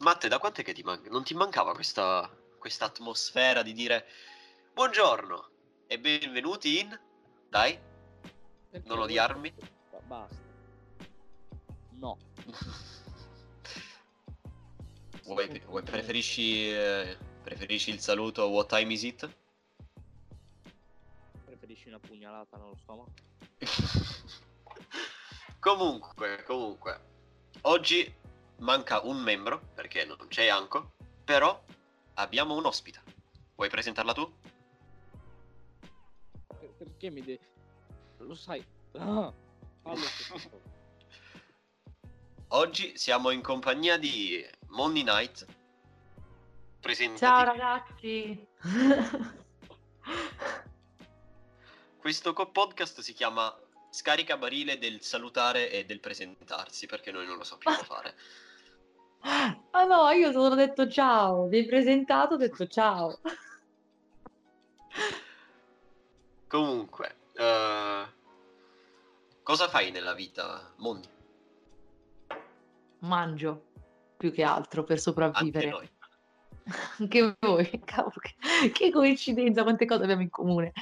Matte, da quant'è che ti manca? Non ti mancava questa questa atmosfera di dire buongiorno e benvenuti in... Dai, Perché non odiarmi. Ba- Basta. No. Vuoi, vuoi- preferisci, eh, preferisci il saluto What time is it? Preferisci una pugnalata nello stomaco? comunque, comunque, oggi manca un membro perché non c'è Anko, però abbiamo un ospite. Vuoi presentarla tu? Per- perché mi devi... Lo sai. Ah. Oggi siamo in compagnia di Monday Night. Presentati. Ciao ragazzi. Questo podcast si chiama Scarica barile del salutare e del presentarsi perché noi non lo sappiamo fare. Ah no, io solo ho detto ciao, mi hai presentato, ho detto ciao. Comunque, eh, cosa fai nella vita, Mondi? Mangio più che altro per Anche sopravvivere. noi. Anche voi, cavolo, che, che coincidenza, quante cose abbiamo in comune.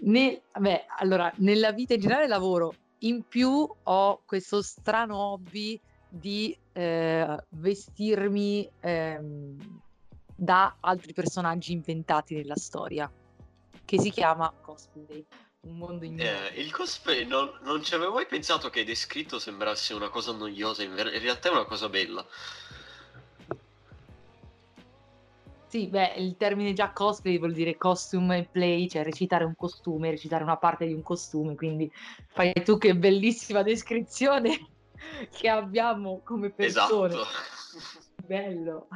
Ne- vabbè, allora, nella vita in generale lavoro, in più ho questo strano hobby di eh, vestirmi ehm, da altri personaggi inventati nella storia, che si chiama cosplay, un mondo ignoto. Eh, il cosplay non, non ci avevo mai pensato che descritto sembrasse una cosa noiosa, in, ver- in realtà è una cosa bella. Sì, beh, il termine già cosplay vuol dire costume and play, cioè recitare un costume, recitare una parte di un costume, quindi fai tu che bellissima descrizione che abbiamo come persone. Esatto. Bello.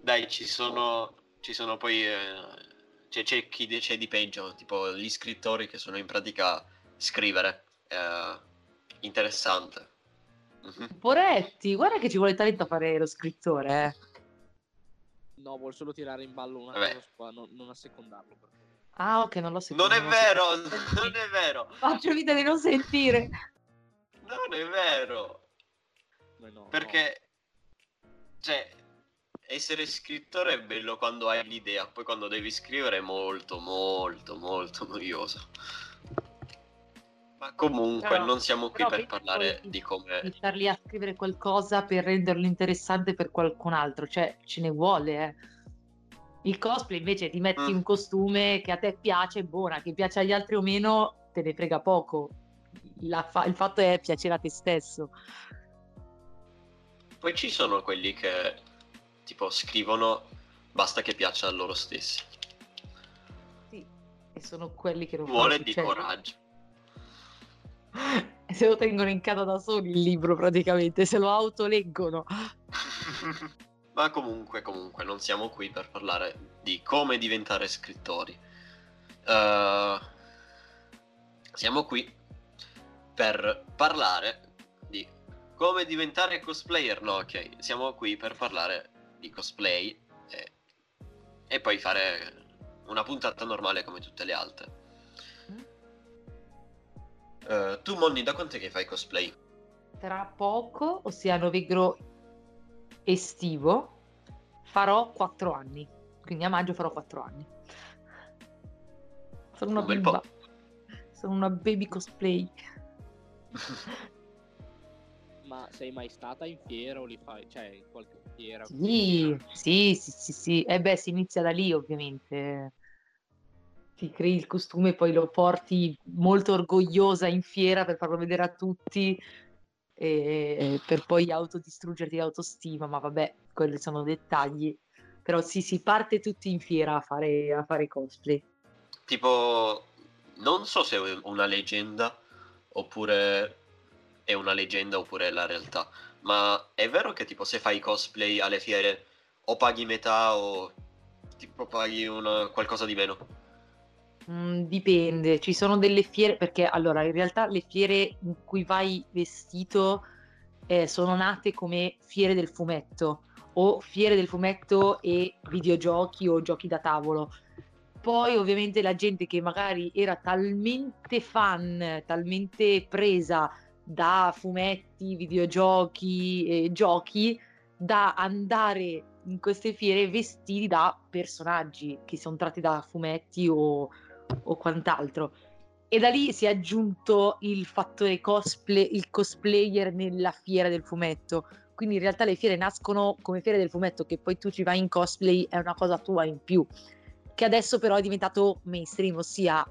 Dai, ci sono, ci sono poi... eh, c'è, c'è chi c'è di peggio, tipo gli scrittori che sono in pratica scrivere. eh, interessante. Mhm. Poretti, guarda che ci vuole talento a fare lo scrittore, eh. No, vuol solo tirare in ballo una Vabbè. cosa non, non assecondarlo. Per favore. Ah, ok, non l'ho sentito. Non è non vero, non è vero, Faccio vita di non sentire. non è vero. No, no. Perché, cioè, essere scrittore è bello quando hai l'idea, poi quando devi scrivere è molto, molto, molto noioso. Ma comunque Però- non siamo qui per parlare di come... Lì a scrivere qualcosa per renderlo interessante per qualcun altro, cioè ce ne vuole, eh. Il cosplay invece ti metti Mm. un costume che a te piace, buona, che piace agli altri o meno, te ne frega poco. Fa- il fatto è piacere a te stesso. Poi ci sono quelli che tipo scrivono basta che piaccia a loro stessi. Sì, e sono quelli che non Vuole di coraggio. Se lo tengono in casa da soli il libro praticamente, se lo autoleggono. Ma comunque, comunque, non siamo qui per parlare di come diventare scrittori. Eh, siamo qui per parlare di come diventare cosplayer. No, ok, siamo qui per parlare di cosplay e, e poi fare una puntata normale come tutte le altre. Eh, tu, Monni, da quant'è che fai cosplay? Tra poco, ossia novembre estivo, farò 4 anni. Quindi a maggio farò 4 anni. Sono una Un bimba. Sono una baby cosplay. Ma sei mai stata in fiera o li fai? Cioè, in qualche fiera? Sì, sì, sì, sì, sì. E beh, si inizia da lì, ovviamente. Ti crei il costume e poi lo porti molto orgogliosa in fiera per farlo vedere a tutti e per poi autodistruggerti l'autostima, ma vabbè, quelli sono dettagli. Però sì, si parte tutti in fiera a fare, a fare cosplay. Tipo, non so se è una leggenda oppure è una leggenda oppure è la realtà, ma è vero che tipo se fai cosplay alle fiere o paghi metà o tipo paghi una- qualcosa di meno? Mm, dipende, ci sono delle fiere, perché allora in realtà le fiere in cui vai vestito eh, sono nate come fiere del fumetto o fiere del fumetto e videogiochi o giochi da tavolo. Poi ovviamente la gente che magari era talmente fan, talmente presa da fumetti, videogiochi, e giochi, da andare in queste fiere vestiti da personaggi che sono tratti da fumetti o, o quant'altro. E da lì si è aggiunto il fattore cosplay, il cosplayer nella fiera del fumetto. Quindi in realtà le fiere nascono come fiere del fumetto, che poi tu ci vai in cosplay è una cosa tua in più. Che adesso però è diventato mainstream, ossia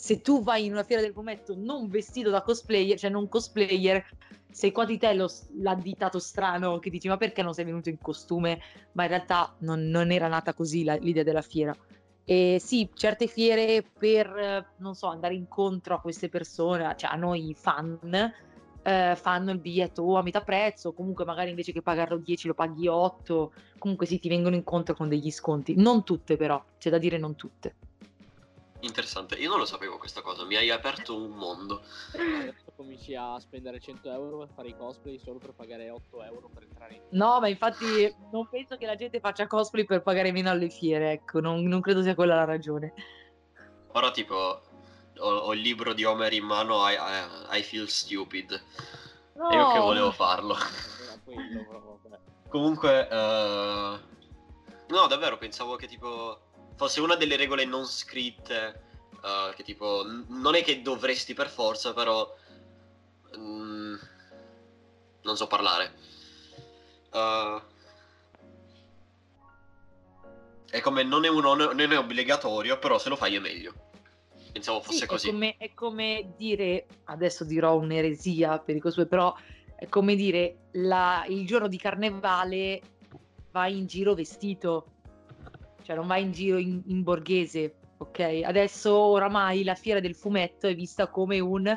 se tu vai in una fiera del fumetto non vestito da cosplayer, cioè non cosplayer, sei qua di te lo, l'additato strano che dici ma perché non sei venuto in costume? Ma in realtà non, non era nata così la, l'idea della fiera. E sì, certe fiere per, non so, andare incontro a queste persone, cioè a noi fan, eh, fanno il biglietto a metà prezzo, comunque magari invece che pagarlo 10 lo paghi 8, comunque sì, ti vengono incontro con degli sconti. Non tutte però, c'è da dire non tutte. Interessante, io non lo sapevo questa cosa, mi hai aperto un mondo. Cominci a spendere 100 euro per fare i cosplay solo per pagare 8 euro per entrare in... No, ma infatti non penso che la gente faccia cosplay per pagare meno alle fiere, ecco, non, non credo sia quella la ragione. Ora tipo ho, ho il libro di Homer in mano, I, I, I feel stupid. No. E io che volevo farlo. Comunque, eh, no, davvero, pensavo che tipo fosse una delle regole non scritte, eh, che tipo, n- non è che dovresti per forza, però... mm, non so parlare. Eh, è come non è, un on- non è obbligatorio, però se lo fai è meglio. Pensavo fosse Sì, così. È come, è come dire, adesso dirò un'eresia per i cosplay, però è come dire la- il giorno di carnevale vai in giro vestito, cioè non vai in giro in, in borghese, ok? Adesso oramai la fiera del fumetto è vista come un...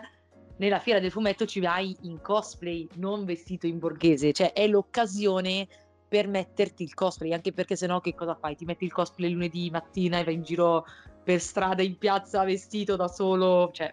Nella fiera del fumetto ci vai in cosplay, non vestito in borghese, cioè è l'occasione per metterti il cosplay, anche perché sennò che cosa fai? Ti metti il cosplay lunedì mattina e vai in giro per strada in piazza vestito da solo, cioè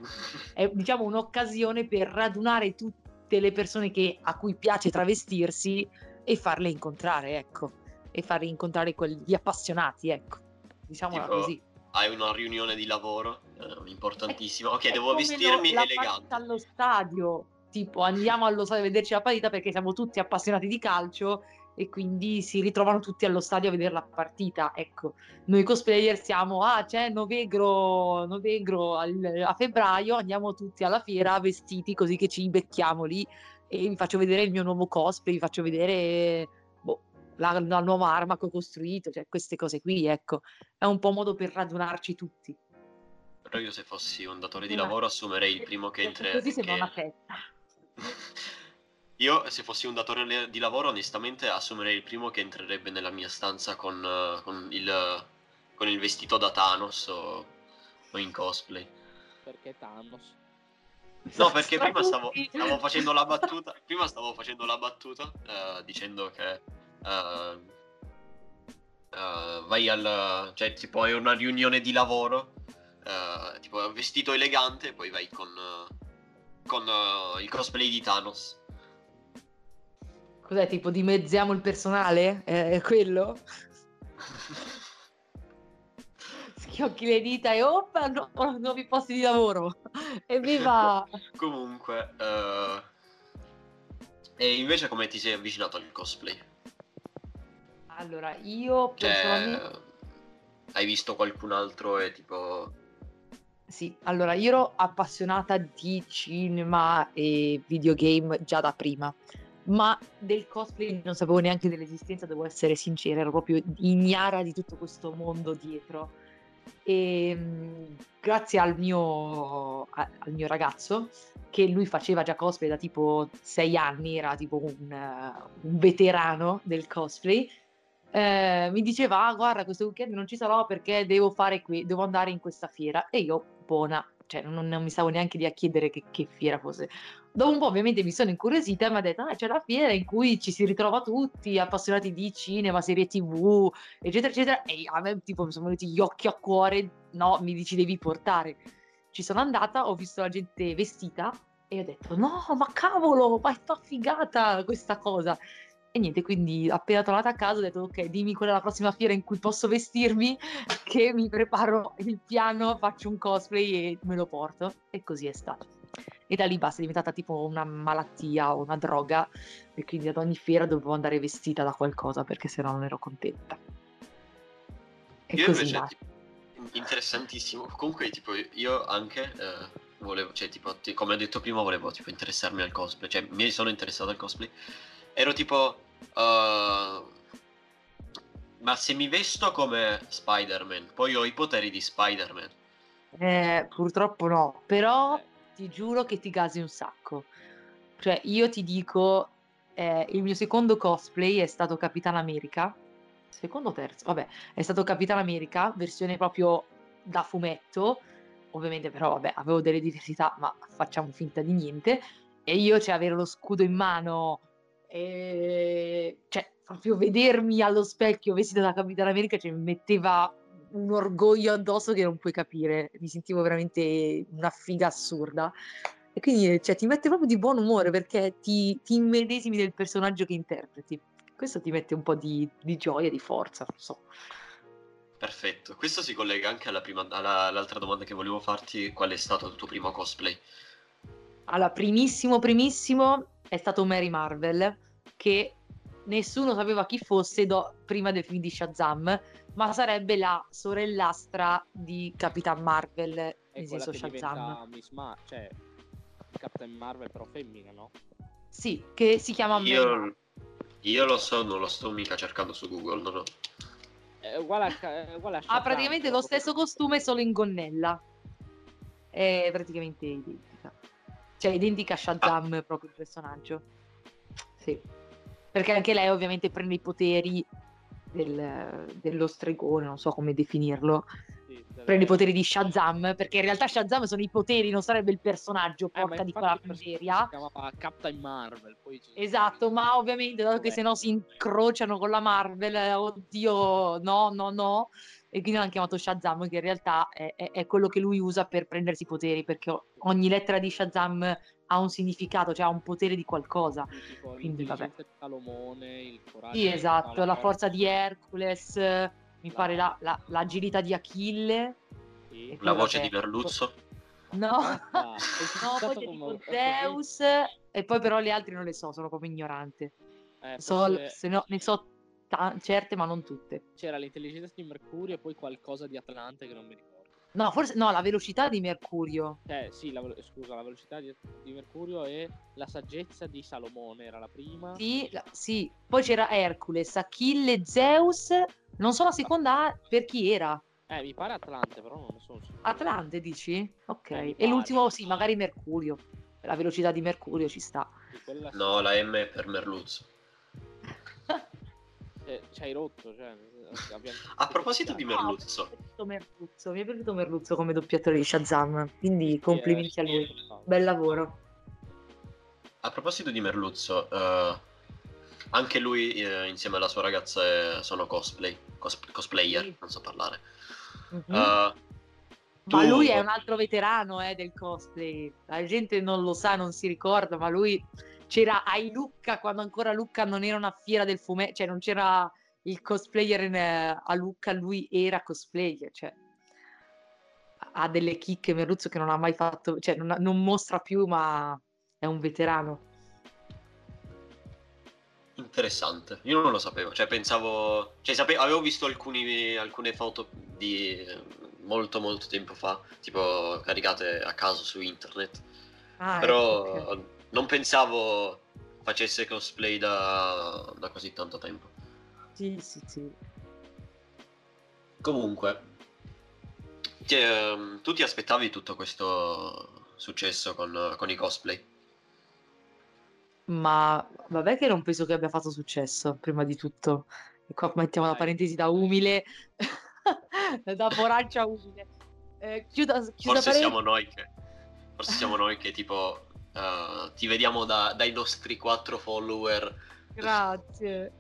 è diciamo un'occasione per radunare tutte le persone che- a cui piace travestirsi e farle incontrare, ecco, e farle incontrare quegli appassionati, ecco, diciamola Tipo, così. Hai una riunione di lavoro eh, importantissima. Ok, devo vestirmi lo- elegante. allo stadio, tipo andiamo allo stadio a vederci la partita perché siamo tutti appassionati di calcio e quindi si ritrovano tutti allo stadio a vedere la partita. Ecco, noi cosplayer siamo, ah c'è Novegro, Novegro al- a febbraio, andiamo tutti alla fiera vestiti così che ci becchiamo lì e vi faccio vedere il mio nuovo cosplay, vi faccio vedere boh, la, la nuova arma che ho costruito, cioè queste cose qui, ecco. È un po' modo per radunarci tutti. Però io se fossi un datore di lavoro assumerei il primo che entra. Così sembra che- una festa. Io se fossi un datore di lavoro onestamente assumerei il primo che entrerebbe nella mia stanza con, eh, con il, con il vestito da Thanos o, o in cosplay. Perché Thanos? No, perché prima stavo, stavo facendo la battuta. Prima stavo facendo la battuta eh, dicendo che eh, eh, vai al. cioè, tipo, è una riunione di lavoro. Eh, tipo, vestito elegante, e poi vai con. eh, con eh, il cosplay di Thanos. Cos'è tipo dimezziamo il personale? È, è quello? Schiocchi le dita e oppa, no, nuovi posti di lavoro. Evviva! Comunque, eh, e invece come ti sei avvicinato al cosplay? Allora, io Cioè, personalmente... hai visto qualcun altro e tipo... Sì, allora io ero appassionata di cinema e videogame già da prima, ma del cosplay non sapevo neanche dell'esistenza, devo essere sincera, ero proprio ignara di tutto questo mondo dietro. E mh, grazie al mio, al mio ragazzo, che lui faceva già cosplay da tipo sei anni, era tipo un, un veterano del cosplay, eh, mi diceva, ah, guarda, questo weekend non ci sarò perché devo qui, devo andare in questa fiera. E io, buona, cioè non, non mi stavo neanche lì a chiedere che, che fiera fosse. Dopo un po' ovviamente mi sono incuriosita e mi ha detto, ah, c'è la fiera in cui ci si ritrova tutti, appassionati di cinema, serie tv, eccetera, eccetera. E a me tipo mi sono venuti gli occhi a cuore, no, mi dici devi portare. Ci sono andata, ho visto la gente vestita e ho detto, no, ma cavolo, ma è sta figata questa cosa. E niente, quindi appena tornata a casa ho detto ok, dimmi qual è la prossima fiera in cui posso vestirmi, che mi preparo il piano, faccio un cosplay e me lo porto. E così è stato. E da lì basta, è diventata tipo una malattia o una droga e quindi ad ogni fiera dovevo andare vestita da qualcosa perché sennò non ero contenta. E Io così invece, tipo, interessantissimo. Comunque, tipo, io anche eh, volevo, cioè, tipo, ti- come ho detto prima, volevo tipo interessarmi al cosplay. Cioè, mi sono interessato al cosplay. Ero tipo, eh, ma se mi vesto come Spider-Man, poi ho i poteri di Spider-Man. Eh, purtroppo no, però ti giuro che ti gasi un sacco. Cioè, io ti dico, eh, il mio secondo cosplay è stato Capitan America. Secondo o terzo? Vabbè, è stato Capitan America, versione proprio da fumetto. Ovviamente, però, vabbè, avevo delle diversità, ma facciamo finta di niente. E io, cioè, avere lo scudo in mano, e... cioè, proprio vedermi allo specchio vestita da Capitan America, cioè, mi metteva un orgoglio addosso che non puoi capire. Mi sentivo veramente una figa assurda. E quindi cioè, ti mette proprio di buon umore perché ti, ti immedesimi nel personaggio che interpreti. Questo ti mette un po' di, di gioia, di forza, non so. Perfetto. Questo si collega anche alla prima, alla- all'altra domanda che volevo farti. Qual è stato il tuo primo cosplay? Allora, primissimo, primissimo è stato Mary Marvel, che nessuno sapeva chi fosse do- prima del film di Shazam, ma sarebbe la sorellastra di Capitan Marvel, È nel quella senso Shazam. Miss Ma, cioè Captain Marvel però femmina, no? Sì, che si chiama Mary Marvel. Io, io lo so, non lo sto mica cercando su Google. non ho- È uguale a, è uguale a Ha Shazam, praticamente lo stesso costume, solo in gonnella. È praticamente identica. Cioè, identica a Shazam proprio il personaggio. Sì. Perché anche lei ovviamente prende i poteri del- dello stregone, non so come definirlo. Sì, Prende i poteri di Shazam, perché in realtà Shazam sono i poteri, non sarebbe il personaggio, Eh, porca di infatti quella miseria. Si chiamava Captain Marvel, Esatto, ma ovviamente dato che se no si incrociano con la Marvel, eh, oddio, no, no, no. E quindi l'hanno chiamato Shazam, che in realtà è, è- è quello che lui usa per prendersi i poteri, perché ogni lettera di Shazam ha un significato, cioè ha un potere di qualcosa. Tipo Quindi, vabbè. di Salomone, il coraggio Sì, esatto, la forza di Hercules, mi pare la- la- l'agilità di Achille. sì. La voce vabbè, di Merluzzo. No, Basta, no, poi tipo Zeus, e poi però le altre non le so, sono proprio ignorante. Eh, So, forse se no, ne so ta- certe, ma non tutte. c'era l'intelligenza di Mercurio e poi qualcosa di Atlante che non mi ricordo. No, forse no, la velocità di Mercurio. Eh sì, la, scusa, la velocità di, di Mercurio e la saggezza di Salomone era la prima. Sì, la- sì. Poi c'era Hercules, Achille, Zeus. Non so la seconda per chi era. Eh, mi pare Atlante, però non ne sono sicuro. Atlante, dici? Ok. Eh, e pare. l'ultimo, sì, magari Mercurio. La velocità di Mercurio ci sta. No, la M è per Merluzzo. Eh, ci hai rotto, cioè... abbiamo- A proposito di No, Merluzzo, Mi è piaciuto Merluzzo, mi è piaciuto Merluzzo come doppiatore di Shazam. Quindi complimenti Sì, a eh, lui. sì, no. Bel lavoro. a proposito di Merluzzo, eh, anche lui eh, insieme alla sua ragazza eh, sono cosplay, cos- cosplayer, Sì. non so parlare. Mhm. Eh, Ma tu- lui è un altro veterano eh, del cosplay. La gente non lo sa, non si ricorda, ma lui c'era ai Lucca quando ancora Lucca non era una fiera del fumetto, cioè non c'era il cosplayer in, eh, a Lucca, lui era cosplayer, cioè ha delle chicche Merluzzo che non ha mai fatto, cioè non, non mostra più, ma è un veterano. Interessante, io non lo sapevo, cioè pensavo, cioè sape- avevo visto alcuni- alcune foto di molto molto tempo fa, tipo caricate a caso su internet, Ah, però ecco, ok. Non pensavo facesse cosplay da, da così tanto tempo. Sì, sì, sì. Comunque, ti- ehm, tu ti aspettavi tutto questo successo con, con i cosplay? Ma vabbè che non penso che abbia fatto successo, prima di tutto. E qua mettiamo la parentesi da umile, da poraccia umile. Eh, chiuda, chiuda Forse parentesi. siamo noi che, forse siamo noi che tipo eh, ti vediamo da- dai nostri quattro follower. Grazie.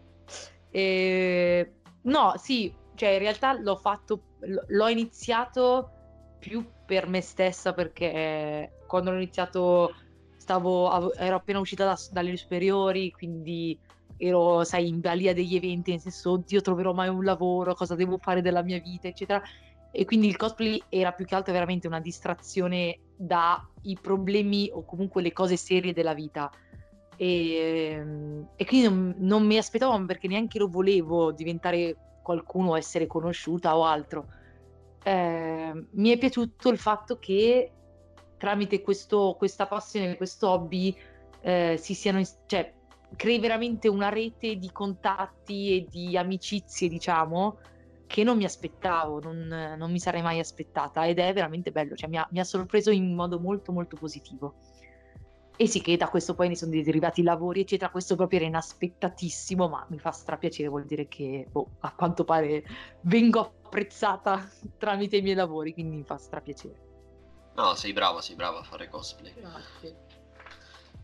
E... No, sì, cioè in realtà l'ho fatto, l'ho iniziato più per me stessa perché quando l'ho iniziato stavo, avo- ero appena uscita da- dalle superiori, quindi ero, sai, in balia degli eventi, nel senso, oddio, troverò mai un lavoro, cosa devo fare della mia vita, eccetera. E quindi il cosplay era più che altro veramente una distrazione dai problemi o comunque le cose serie della vita. E, e quindi non, non, mi aspettavo perché neanche lo volevo diventare qualcuno, essere conosciuta o altro. Eh, mi è piaciuto il fatto che tramite questo, questa passione, questo hobby, eh, si siano, cioè, crei veramente una rete di contatti e di amicizie, diciamo, che non mi aspettavo, non, non mi sarei mai aspettata ed è veramente bello, cioè mi ha, mi ha, sorpreso in modo molto molto positivo. E sì che da questo poi ne sono derivati i lavori, eccetera, questo proprio era inaspettatissimo, ma mi fa strapiacere, vuol dire che boh, a quanto pare vengo apprezzata tramite i miei lavori, quindi mi fa strapiacere. No, sei brava, sei brava a fare cosplay. Grazie.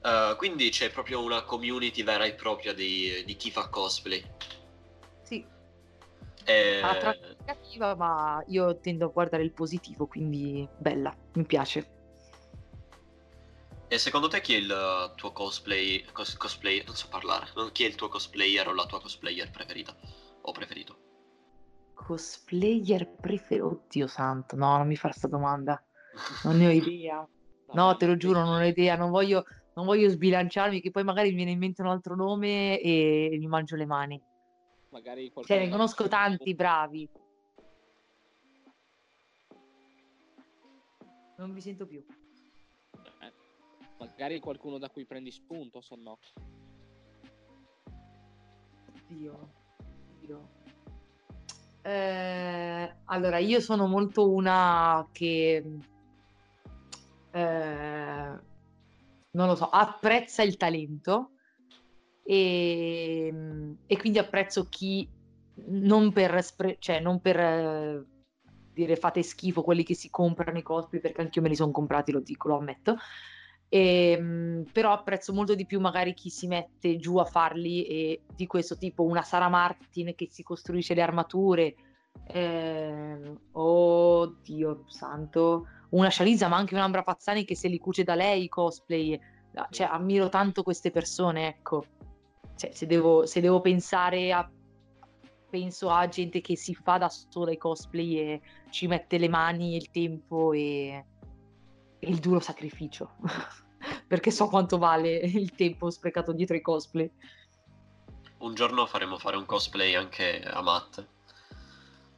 Uh, quindi c'è proprio una community vera e propria di, di chi fa cosplay. Sì. E... Ha tratti negativa, ma io tendo a guardare il positivo, quindi bella, mi piace. E secondo te chi è il tuo cosplay, cos, cosplay, non so parlare, chi è il tuo cosplayer o la tua cosplayer preferita o preferito? Cosplayer preferito? Oddio santo, no, non mi fa questa domanda. Non ne ho idea. No, te lo giuro, non ho idea, non voglio, non voglio sbilanciarmi, che poi magari mi viene in mente un altro nome e mi mangio le mani. Magari cioè, ne conosco tanti bravi. Non vi sento più. Eh, magari qualcuno da cui prendi spunto, se no. Dio. Dio. Eh, allora, io sono molto una che... Eh, non lo so, apprezza il talento e, e quindi apprezzo chi non per, spre- cioè, non per eh, dire fate schifo quelli che si comprano i cosplay perché anche io me li sono comprati, lo dico, lo ammetto. E, ehm, però apprezzo molto di più magari chi si mette giù a farli e di questo tipo una Sara Martin che si costruisce le armature eh, oddio santo una Shaliza ma anche un'Ambra Pazzani che se li cuce da lei i cosplay cioè ammiro tanto queste persone ecco cioè, se, devo, se devo pensare a penso a gente che si fa da sola i cosplay e ci mette le mani, il tempo e, e il duro sacrificio. Perché so quanto vale il tempo sprecato dietro i cosplay. Un giorno faremo fare un cosplay anche a Matt.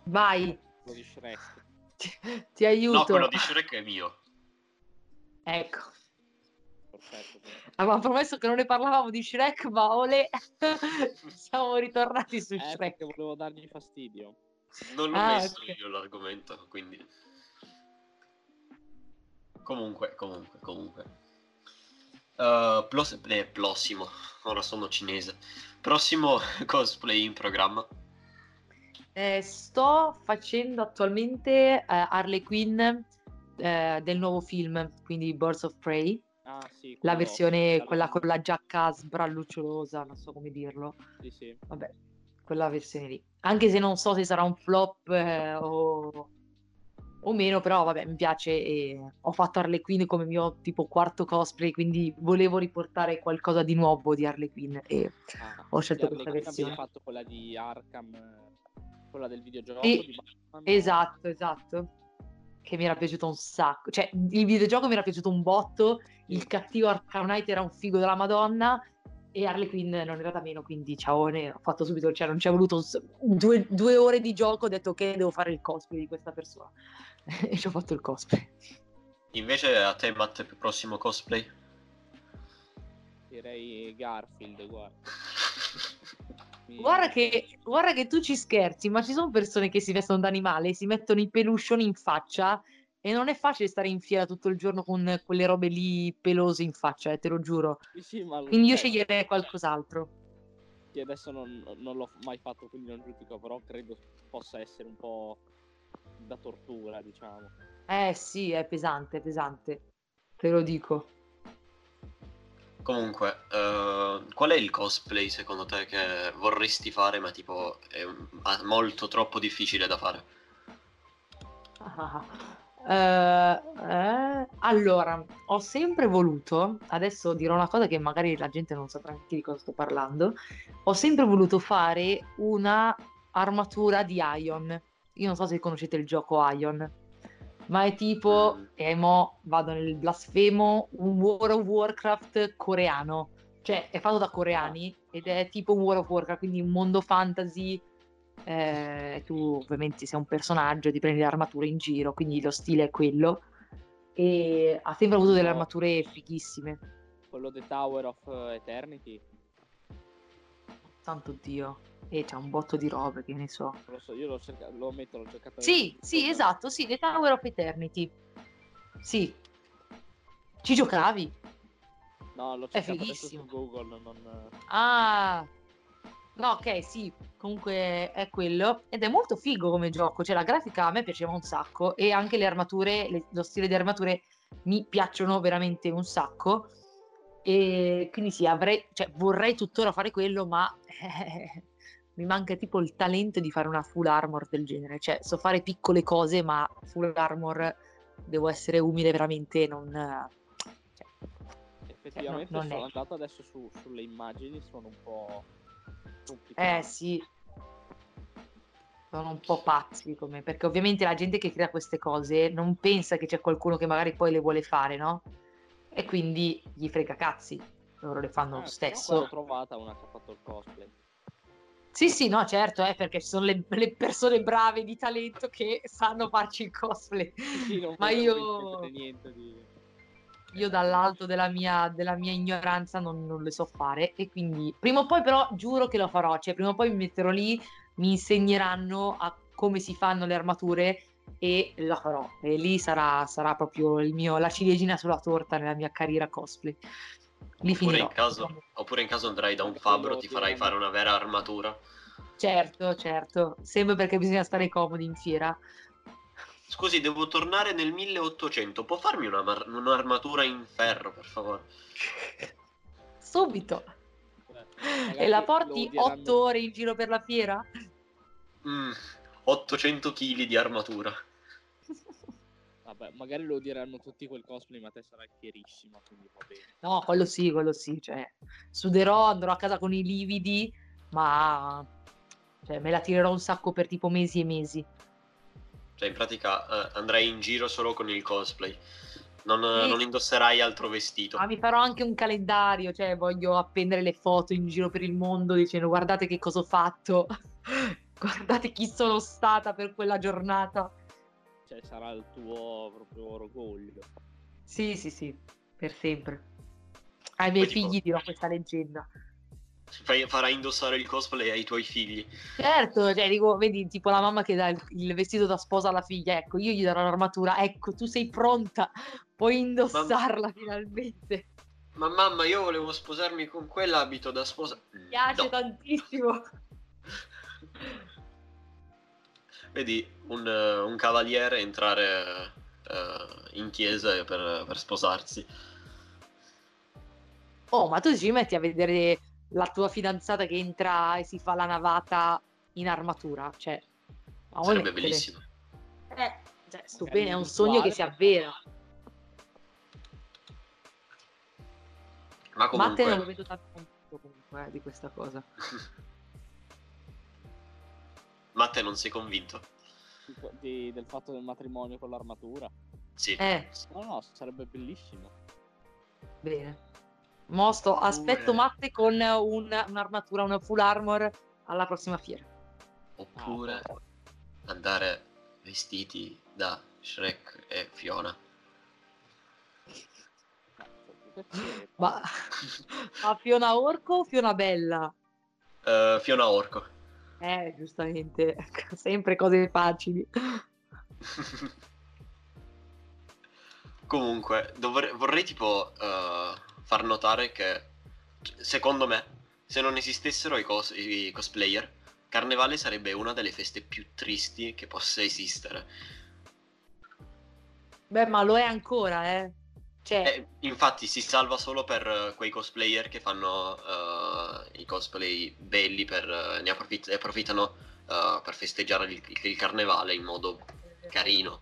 Vai. Quello di Shrek. Ti, ti aiuto. No, quello di Shrek è mio. Ecco. Perfetto. Avevamo promesso che non ne parlavamo di Shrek, ma ole, siamo ritornati su eh, Shrek. Perché volevo dargli fastidio. Non l'ho Ah, messo ok. io l'argomento, quindi... Comunque, comunque, comunque. Uh, plos- eh, prossimo, ora sono cinese. Prossimo cosplay in programma. Eh, sto facendo attualmente eh, Harley Quinn eh, del nuovo film, quindi Birds of Prey, sì. la versione, quella con la giacca sbrallucciosa, non so come dirlo. Sì, sì. Vabbè, quella versione lì. Anche se non so se sarà un flop eh, o... o meno, però vabbè, mi piace e ho fatto Harley Quinn come mio tipo quarto cosplay, quindi volevo riportare qualcosa di nuovo di Harley Quinn e Ah, ho scelto questa Harley versione. abbiamo fatto quella di Arkham, quella del videogioco. Batman. Esatto, esatto. Che mi era piaciuto un sacco. Cioè, il videogioco mi era piaciuto un botto, il cattivo Arkham Knight era un figo della Madonna e Harley Quinn non era da meno, quindi ciao, ne ho fatto subito, cioè non ci è voluto un due, due ore di gioco, ho detto che devo fare il cosplay di questa persona. e ci ho fatto il cosplay. Invece a te, Matt, il prossimo cosplay? Direi Garfield, guarda. Guarda che, guarda che tu ci scherzi, ma ci sono persone che si vestono da animale, si mettono i peluscioni in faccia e non è facile stare in fiera tutto il giorno con quelle robe lì pelose in faccia, eh, te lo giuro. Sì, lo- Quindi io sceglierei qualcos'altro. Che adesso non, non l'ho mai fatto, quindi non giudico, però credo possa essere un po' da tortura, diciamo. Eh sì, è pesante, è pesante. Te lo dico. Comunque, eh, qual è il cosplay secondo te che vorresti fare, ma tipo è molto troppo difficile da fare? Ah, eh, allora, ho sempre voluto, adesso dirò una cosa che magari la gente non saprà neanche di cosa sto parlando, ho sempre voluto fare una armatura di Ion. Io non so se conoscete il gioco Ion. Ma è tipo, Mm. e mo vado nel blasfemo, un World of Warcraft coreano. Cioè, è fatto da coreani ed è tipo un World of Warcraft, quindi un mondo fantasy. eh, tu ovviamente sei un personaggio, ti prendi le armature in giro, quindi lo stile è quello. E ha sempre avuto delle armature fighissime. Quello The Tower of Eternity. Santo Dio. E c'ha un botto di robe, che ne so. Lo so, io l'ho cercato, lo metto, l'ho cercato. Sì, sì, esatto, sì, The Tower of Eternity. Sì. Ci giocavi? No, l'ho È cercato adesso fighissimo. su Google, non... Ah, no, ok, sì, comunque è quello. Ed è molto figo come gioco. Cioè, la grafica a me piaceva un sacco. E anche le armature, le- lo stile di armature mi piacciono veramente un sacco. E quindi sì, avrei, cioè, vorrei tuttora fare quello, ma eh, mi manca tipo il talento di fare una full armor del genere. Cioè, so fare piccole cose, ma full armor devo essere umile veramente, non... cioè, Effettivamente non è. sono andato adesso su- sulle immagini, sono un po' complicate. Eh sì, sono un po' pazzi come, perché ovviamente la gente che crea queste cose non pensa che c'è qualcuno che magari poi le vuole fare, no? E quindi gli frega cazzi, loro le fanno Ah, lo però stesso. L'ho trovata una che ha fatto il cosplay. Sì, sì, no, certo, eh, perché ci sono le, le persone brave di talento che sanno farci il cosplay. Sì, Ma io, di... io dall'alto della mia, della mia ignoranza non, non le so fare e quindi prima o poi però giuro che lo farò, cioè prima o poi mi metterò lì, mi insegneranno a come si fanno le armature e la farò e lì sarà, sarà proprio il mio, la ciliegina sulla torta nella mia carriera cosplay. Lì Oppure finirò. in, caso, oppure in caso andrai da un fabbro, ti farai fare una vera armatura. Certo, certo, sempre perché bisogna stare comodi in fiera. Scusi, devo tornare nel 1800. Può farmi una mar- un'armatura in ferro, per favore? Subito. Magari E la porti otto ore in giro per la fiera? Mm, 800 kg di armatura. Vabbè, magari lo diranno tutti quel cosplay, ma te sarai fierissima, quindi va bene. No, quello sì, quello sì, cioè, suderò, andrò a casa con i lividi, ma cioè, me la tirerò un sacco per tipo mesi e mesi. Cioè, in pratica eh, andrai in giro solo con il cosplay. Non, Sì. non indosserai altro vestito. Ma mi farò anche un calendario, cioè voglio appendere le foto in giro per il mondo dicendo guardate che cosa ho fatto, guardate chi sono stata per quella giornata. Cioè, sarà il tuo proprio orgoglio. Sì, sì, sì, per sempre. Ai miei Poi figli dirò questa leggenda. Fai- farai indossare il cosplay ai tuoi figli. Certo, cioè dico, vedi, tipo la mamma che dà il, il vestito da sposa alla figlia, ecco, io gli darò l'armatura, ecco, tu sei pronta, puoi indossarla finalmente. Ma mamma, io volevo sposarmi con quell'abito da sposa. Mi piace No. tantissimo. Vedi un, eh, un cavaliere entrare eh, in chiesa per, per sposarsi. Oh, ma tu ci metti a vedere la tua fidanzata che entra e si fa la navata in armatura, cioè... Sarebbe bellissimo. Eh, cioè, bene, è un sogno che si avvera. Ma Ma a te non lo comunque, vedo tanto comunque eh, di questa cosa. ma a te non sei convinto? Di- del fatto del matrimonio con l'armatura. Sì. Eh, No, no, sarebbe bellissimo. bene. Mo sto, aspetto Matte con un- un'armatura, una full armor alla prossima fiera. Oppure Ah, andare vestiti da Shrek e Fiona. Ma, ma Fiona Orco o Fiona Bella? Eh, Fiona Orco. Eh, giustamente, sempre cose facili. Comunque, dovre- vorrei tipo eh, far notare che secondo me, se non esistessero i, cos- i cosplayer, Carnevale sarebbe una delle feste più tristi che possa esistere. Beh, ma lo è ancora, eh. Cioè, Eh, infatti si salva solo per eh, quei cosplayer che fanno eh, i cosplay belli, per, eh, ne approfitt- approfittano eh, per festeggiare il, il carnevale in modo carino.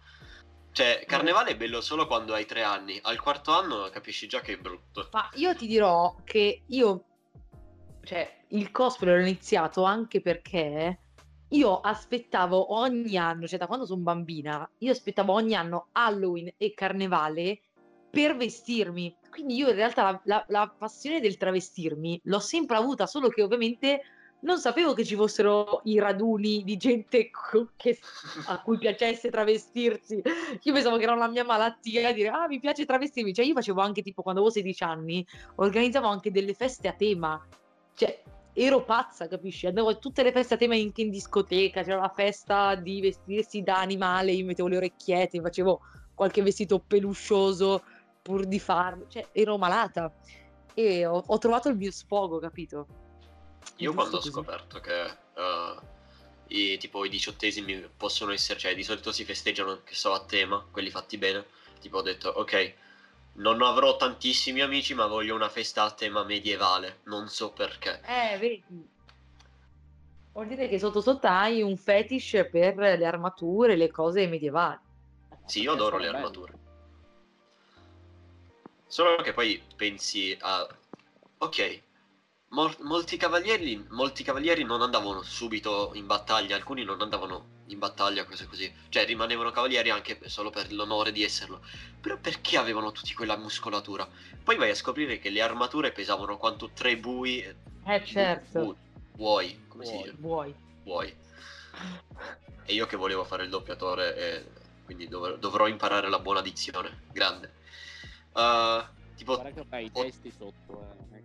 Cioè, carnevale è bello solo quando hai tre anni, al quarto anno capisci già che è brutto. Ma io ti dirò che io, cioè, il cosplay l'ho iniziato anche perché io aspettavo ogni anno, cioè da quando sono bambina, io aspettavo ogni anno Halloween e Carnevale per vestirmi. Quindi io in realtà la, la, la passione del travestirmi l'ho sempre avuta, solo che ovviamente non sapevo che ci fossero i raduni di gente che, a cui piacesse travestirsi. Io pensavo che era una mia malattia dire ah mi piace travestirmi. Cioè io facevo anche tipo quando avevo 16 anni, organizzavo anche delle feste a tema. Cioè ero pazza, capisci? Andavo a tutte le feste a tema anche in discoteca, c'era la festa di vestirsi da animale, io mettevo le orecchiette, facevo qualche vestito peluscioso pur di farlo, cioè ero malata e ho, ho trovato il mio sfogo, capito? Io quando ho scoperto che uh, i, tipo i diciottesimi possono essere, cioè di solito si festeggiano, che so, a tema, quelli fatti bene, tipo ho detto, ok, non avrò tantissimi amici, ma voglio una festa a tema medievale. Non so perché. Eh, vedi. Vuol dire che sotto sotto hai un fetish per le armature, le cose medievali. Sì, io adoro le armature. Solo che poi pensi a... Ok, Mol- molti, cavalieri, molti cavalieri non andavano subito in battaglia, alcuni non andavano in battaglia, cose così. Cioè rimanevano cavalieri anche solo per l'onore di esserlo. Però perché avevano tutti quella muscolatura? Poi vai a scoprire che le armature pesavano quanto tre bui. Eh certo. Bu- buoi, come buoi, si dice? Buoi. Buoi. E io che volevo fare il doppiatore, e quindi dov- dovrò imparare la buona dizione. Grande. Uh, tipo... Guarda che fai i testi sotto, eh.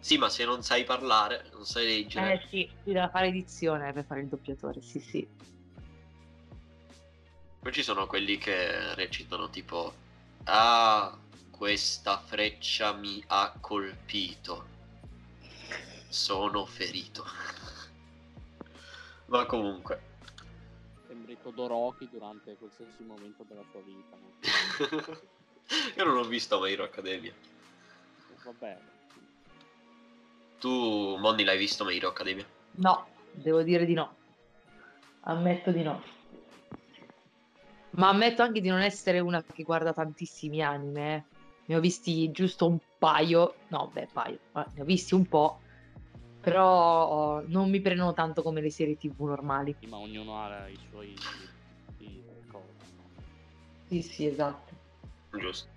Sì, ma se non sai parlare, non sai leggere. Eh sì, bisogna fare edizione per fare il doppiatore, sì sì. Poi ci sono quelli che recitano tipo Ah, questa freccia mi ha colpito. Sono ferito. ma comunque. Sembri Todoroki durante qualsiasi momento della sua vita. No? Io non ho visto My Hero Academia. Va bene. Tu, Monni, l'hai visto My Hero Academia? No, devo dire di no. Ammetto di no. Ma ammetto anche di non essere una che guarda tantissimi anime. Eh. Ne ho visti giusto un paio. No, beh, paio. Ne ho visti un po'. Però non mi prendono tanto come le serie tv normali. Ma ognuno ha i suoi... Sì, sì, esatto. Giusto.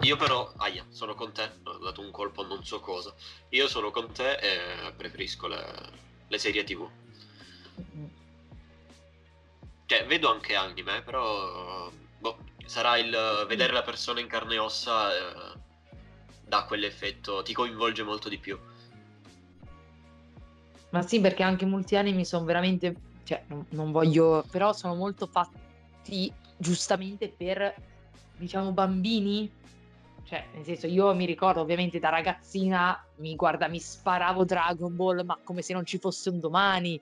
Io però, aia, sono con te, ho dato un colpo non so cosa. Io sono con te e preferisco le, le serie tv. Cioè, vedo anche anime, però boh, sarà il vedere la persona in carne e ossa eh, dà quell'effetto, ti coinvolge molto di più. Ma sì, perché anche molti anime sono veramente, cioè, non, non voglio, però sono molto fatti giustamente per, diciamo, bambini cioè, nel senso, io mi ricordo ovviamente da ragazzina mi guarda, mi sparavo Dragon Ball, ma come se non ci fosse un domani.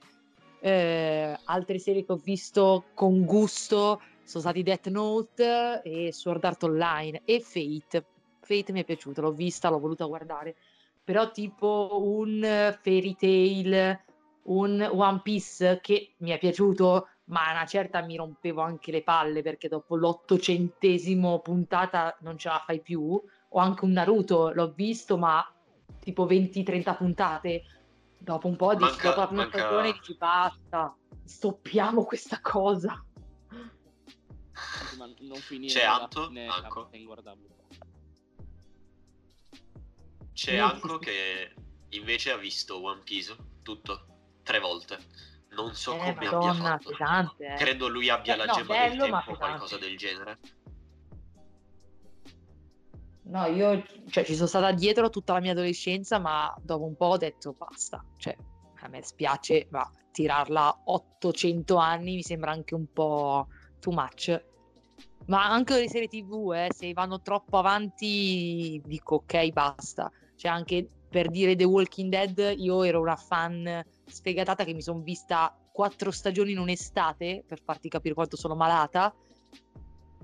Eh, altre serie che ho visto con gusto sono stati Death Note e Sword Art Online e Fate. Fate mi è piaciuto, l'ho vista, l'ho voluta guardare. Però tipo un Fairy Tail, un One Piece che mi è piaciuto, ma a una certa mi rompevo anche le palle perché dopo l'ottocentesimo puntata non ce la fai più. O anche un Naruto, l'ho visto, ma tipo 20-30 puntate. Dopo un po' di manca, dopo la prima manca... stagione dici basta, stoppiamo questa cosa. Ma non finire C'è Anto? Fine, Anco. C'è Anco che invece ha visto One Piece tutto, tre volte. Non so Eh, come Madonna, abbia fatto. pesante, eh. Credo lui abbia Eh, la no, gemma bello, del tempo o qualcosa del genere. No, io cioè, ci sono stata dietro tutta la mia adolescenza, ma dopo un po' ho detto basta. Cioè, a me spiace, ma tirarla 800 anni mi sembra anche un po' too much. Ma anche le serie TV, eh, se vanno troppo avanti, dico ok, basta. Cioè, anche per dire The Walking Dead, io ero una fan sfegatata che mi sono vista quattro stagioni in un'estate, per farti capire quanto sono malata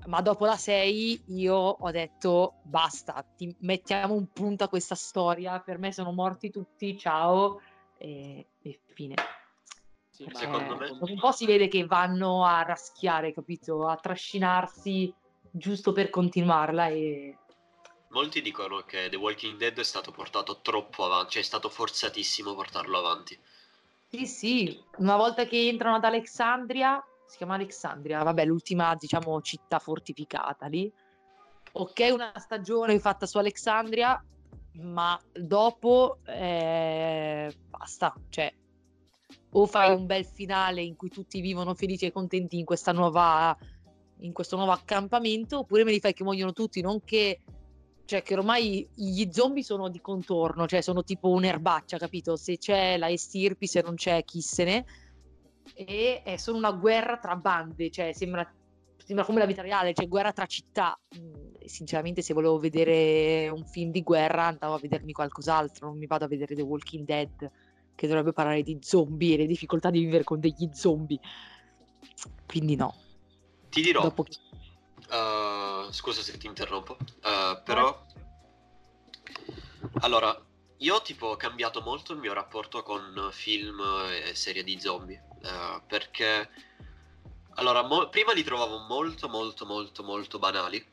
ma dopo la 6 io ho detto basta, ti mettiamo un punto a questa storia, per me sono morti tutti, ciao e, e fine. Sì, Eh, me- dopo un po' si vede che vanno a raschiare, capito? A trascinarsi giusto per continuarla e Molti dicono che The Walking Dead è stato portato troppo avanti, cioè è stato forzatissimo portarlo avanti. Sì, sì, una volta che entrano ad Alexandria, si chiama Alexandria, vabbè, l'ultima, diciamo, città fortificata lì. Ok, una stagione fatta su Alexandria, ma dopo eh, basta, cioè o fai un bel finale in cui tutti vivono felici e contenti in nuova in questo nuovo accampamento oppure me li fai che muoiono tutti non che cioè che ormai gli zombie sono di contorno cioè sono tipo un'erbaccia capito se c'è la estirpi se non c'è chi se ne e è solo una guerra tra bande cioè sembra, sembra come la vita reale cioè guerra tra città mm, sinceramente se volevo vedere un film di guerra andavo a vedermi qualcos'altro non mi vado a vedere The Walking Dead che dovrebbe parlare di zombie e le difficoltà di vivere con degli zombie. Quindi no. Ti dirò. Dopo... Uh, scusa se ti interrompo, uh, però... Allora, io ho tipo cambiato molto il mio rapporto con film e serie di zombie. Uh, perché... Allora, mo- prima li trovavo molto, molto, molto, molto banali.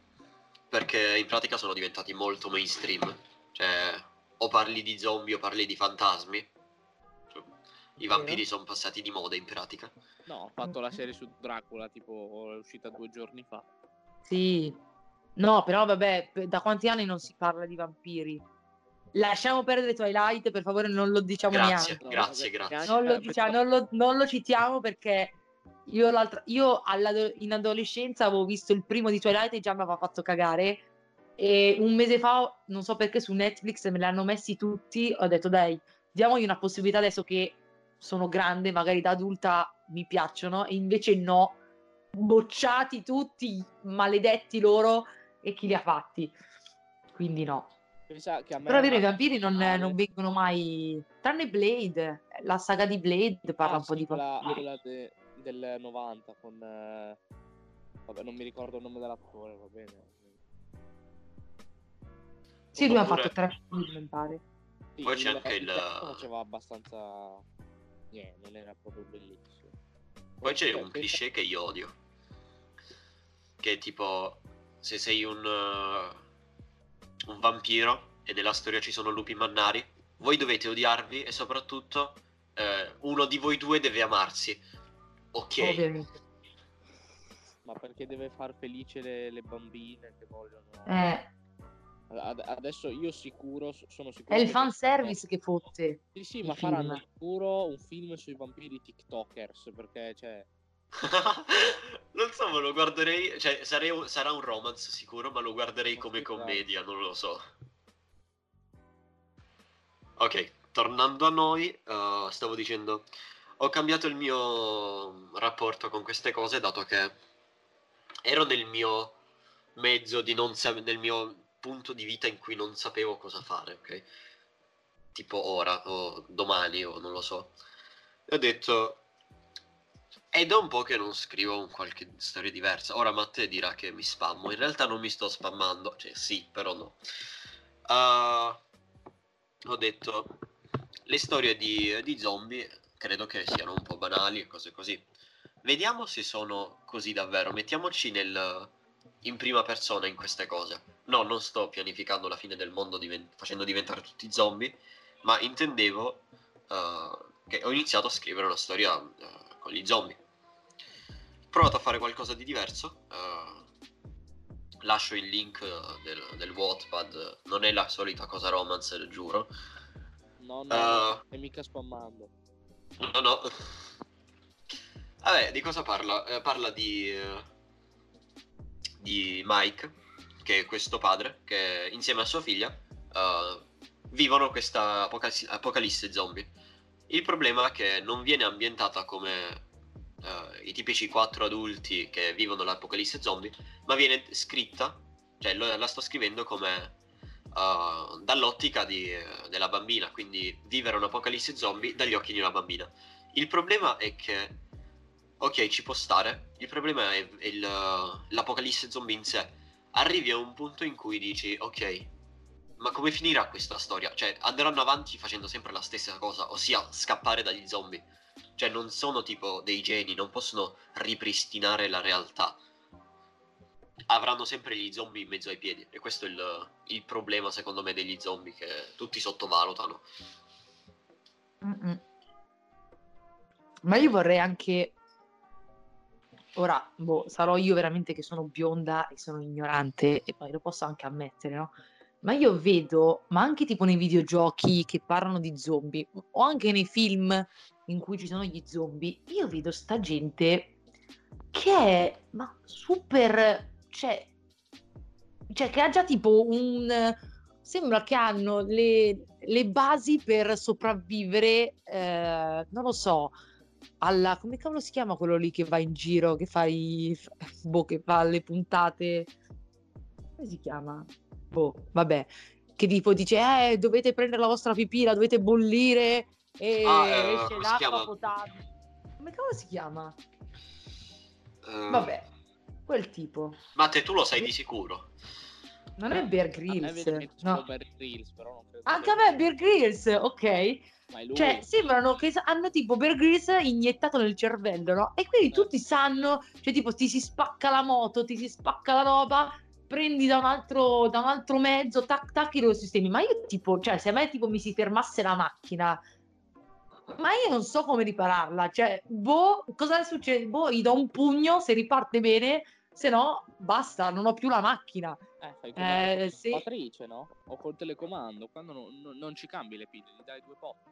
Perché in pratica sono diventati molto mainstream. Cioè, o parli di zombie o parli di fantasmi. I vampiri sono passati di moda in pratica. No, ho fatto la serie su Dracula, tipo è uscita due giorni fa. Sì. No, però vabbè, da quanti anni non si parla di vampiri? Lasciamo perdere Twilight, per favore, non lo diciamo grazie, neanche. Grazie, grazie. Non lo, diciamo, non, lo, non lo citiamo perché io, io in adolescenza avevo visto il primo di Twilight e già mi aveva fatto cagare. E un mese fa, non so perché, su Netflix me li hanno messi tutti. Ho detto, dai, diamogli una possibilità adesso che sono grande, magari da adulta mi piacciono, e invece no, bocciati tutti, maledetti loro e chi li ha fatti. Quindi no. Però vero, i vampiri non, non, vengono mai. Tranne Blade, la saga di Blade parla ah, un po' di quella, quella de, del 90 con. Eh... Vabbè, non mi ricordo il nome dell'attore, va bene. Sì, lui ha fatto tre film, mi pare. Sì, Poi c'è anche il. Faceva abbastanza yeah, non era proprio bellissimo. Poi c'è un cliché che io odio. Che è tipo, se sei un, uh, un vampiro e nella storia ci sono lupi mannari, voi dovete odiarvi e soprattutto uh, uno di voi due deve amarsi. Ok. Ovviamente. Ma perché deve far felice le, le bambine che vogliono... Eh Adesso io sicuro, sono sicuro. È il fanservice che fotte. Sì, sì, ma film. faranno sicuro un film sui vampiri TikTokers perché cioè. non so, ma lo guarderei. Cioè, sarei, sarà un romance sicuro, ma lo guarderei come commedia, non lo so. Ok, tornando a noi, uh, stavo dicendo. Ho cambiato il mio rapporto con queste cose, dato che ero nel mio mezzo di non sapere. nel mio punto di vita in cui non sapevo cosa fare, ok? Tipo ora o domani o non lo so. E ho detto, è da un po' che non scrivo un qualche storia diversa. Ora Matteo dirà che mi spammo. In realtà non mi sto spammando. Cioè, sì, però no. Uh, ho detto, le storie di, di, zombie credo che siano un po' banali e cose così. Vediamo se sono così davvero. Mettiamoci nel, in prima persona in queste cose. No, non sto pianificando la fine del mondo divent- facendo diventare tutti zombie, ma intendevo uh, che ho iniziato a scrivere una storia uh, con gli zombie. Ho provato a fare qualcosa di diverso. Uh, lascio il link del, del Wattpad, non è la solita cosa romance, lo giuro. No, no, è mica spammando. No, no. Vabbè, di cosa parla? Eh, parla di di Mike, che è questo padre, che insieme a sua figlia uh, vivono questa apocal- apocalisse zombie. Il problema è che non viene ambientata come uh, i tipici quattro adulti che vivono l'apocalisse zombie, ma viene scritta, cioè la sto scrivendo come uh, dall'ottica di, della bambina, quindi vivere un'apocalisse zombie dagli occhi di una bambina. Il problema è che ok, ci può stare. Il problema è, è il, l'apocalisse zombie in sé. Arrivi a un punto in cui dici, ok, ma come finirà questa storia? Cioè, andranno avanti facendo sempre la stessa cosa, ossia scappare dagli zombie. Cioè, non sono tipo dei geni, non possono ripristinare la realtà. Avranno sempre gli zombie in mezzo ai piedi. E questo è il, il problema, secondo me, degli zombie che tutti sottovalutano. Mm-mm. Ma io vorrei anche... Ora, boh, sarò io veramente che sono bionda e sono ignorante e poi lo posso anche ammettere, no? Ma io vedo, ma anche tipo nei videogiochi che parlano di zombie, o anche nei film in cui ci sono gli zombie, io vedo sta gente che è ma super, cioè, cioè che ha già tipo un, sembra che hanno le, le basi per sopravvivere, eh, non lo so, alla, come cavolo si chiama quello lì che va in giro, che fa i, boh, che fa le puntate, come si chiama? Boh, vabbè, che tipo dice, eh, dovete prendere la vostra pipì, la dovete bollire e Ah, eh, esce come si l'acqua chiama? potabile. Come cavolo si chiama? Eh, Vabbè, quel tipo. Matte, tu lo sai di sicuro. Non è Bear Grylls, no. Bear Grylls, però non credo Anche a me lui. Bear Grylls, ok. Ma è. Cioè, sembrano che hanno tipo Bear Grylls iniettato nel cervello, no? E quindi tutti sanno, cioè tipo ti si spacca la moto, ti si spacca la roba, prendi da un altro, da un altro mezzo, tac tac e lo sistemi. Ma io tipo, cioè se a me tipo mi si fermasse la macchina, ma io non so come ripararla, cioè, boh, cosa succede? Boh, gli do un pugno se riparte bene, se no basta, non ho più la macchina. Eh, fai Eh, sì. Patrice, no? O col telecomando, quando non, non- non ci cambi le pile, gli dai due botte.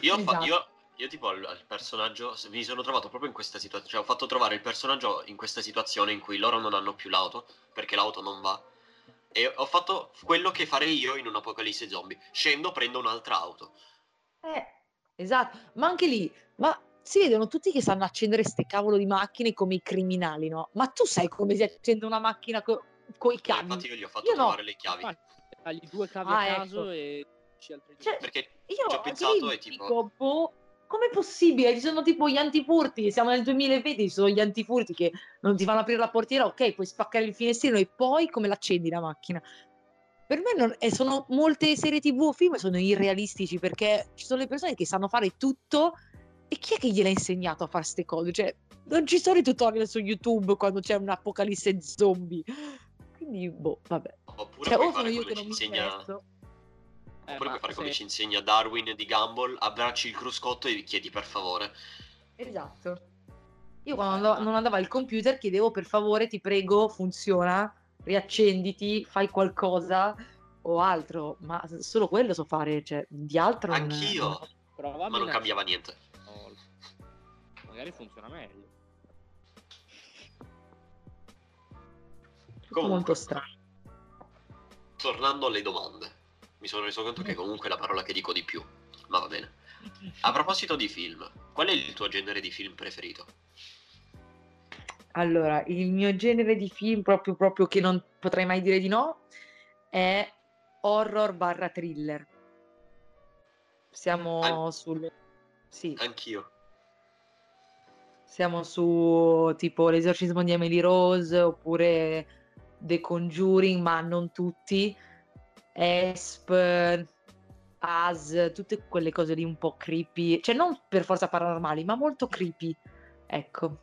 Io, ho fa- Esatto. io, io tipo al, al personaggio, mi sono trovato proprio in questa situazione, cioè ho fatto trovare il personaggio in questa situazione in cui loro non hanno più l'auto, perché l'auto non va, e ho fatto quello che farei io in un'apocalisse zombie. Scendo, prendo un'altra auto. Eh, esatto, ma anche lì, ma si vedono tutti che sanno accendere ste cavolo di macchine come i criminali, no? Ma tu sai come si accende una macchina co- coi Eh, cavi? infatti io gli ho fatto Io no. trovare le chiavi. Tagli due cavi Ah, a caso ecco. e. Cioè, Perché Io ci ho pensato e tipo... dico, boh, com'è possibile? Ci sono tipo gli antifurti, siamo nel 2020, ci sono gli antifurti che non ti fanno aprire la portiera, ok, puoi spaccare il finestrino e poi come l'accendi la macchina? Per me non, e sono molte serie tv o film sono irrealistici perché ci sono le persone che sanno fare tutto e chi è che gliel'ha insegnato a fare queste cose? Cioè, non ci sono i tutorial su YouTube quando c'è un'apocalisse zombie. Quindi, boh, vabbè. Oppure Cioè, o sono io che non mi insegna... interesso. Eh, Oppure ma puoi fare come ci insegna Darwin di Gumball, abbracci il cruscotto e gli chiedi per favore. Esatto. Io quando andavo- non andavo al computer chiedevo per favore, ti prego, funziona, riaccenditi, fai qualcosa o altro, ma solo quello so fare, cioè di altro Anch'io, non- Provammi ma non cambiava niente. Magari funziona meglio. Comunque. molto strano. Tornando alle domande, mi sono reso conto che comunque è la parola che dico di più, ma va bene. A proposito di film, qual è il tuo genere di film preferito? Allora, il mio genere di film proprio, proprio che non potrei mai dire di no è horror barra thriller. Siamo sul... Sì, Anch'io. siamo su tipo l'esorcismo di Emily Rose oppure The Conjuring, ma non tutti. Esp, As, tutte quelle cose lì un po' creepy, cioè non per forza paranormali, ma molto creepy. Ecco.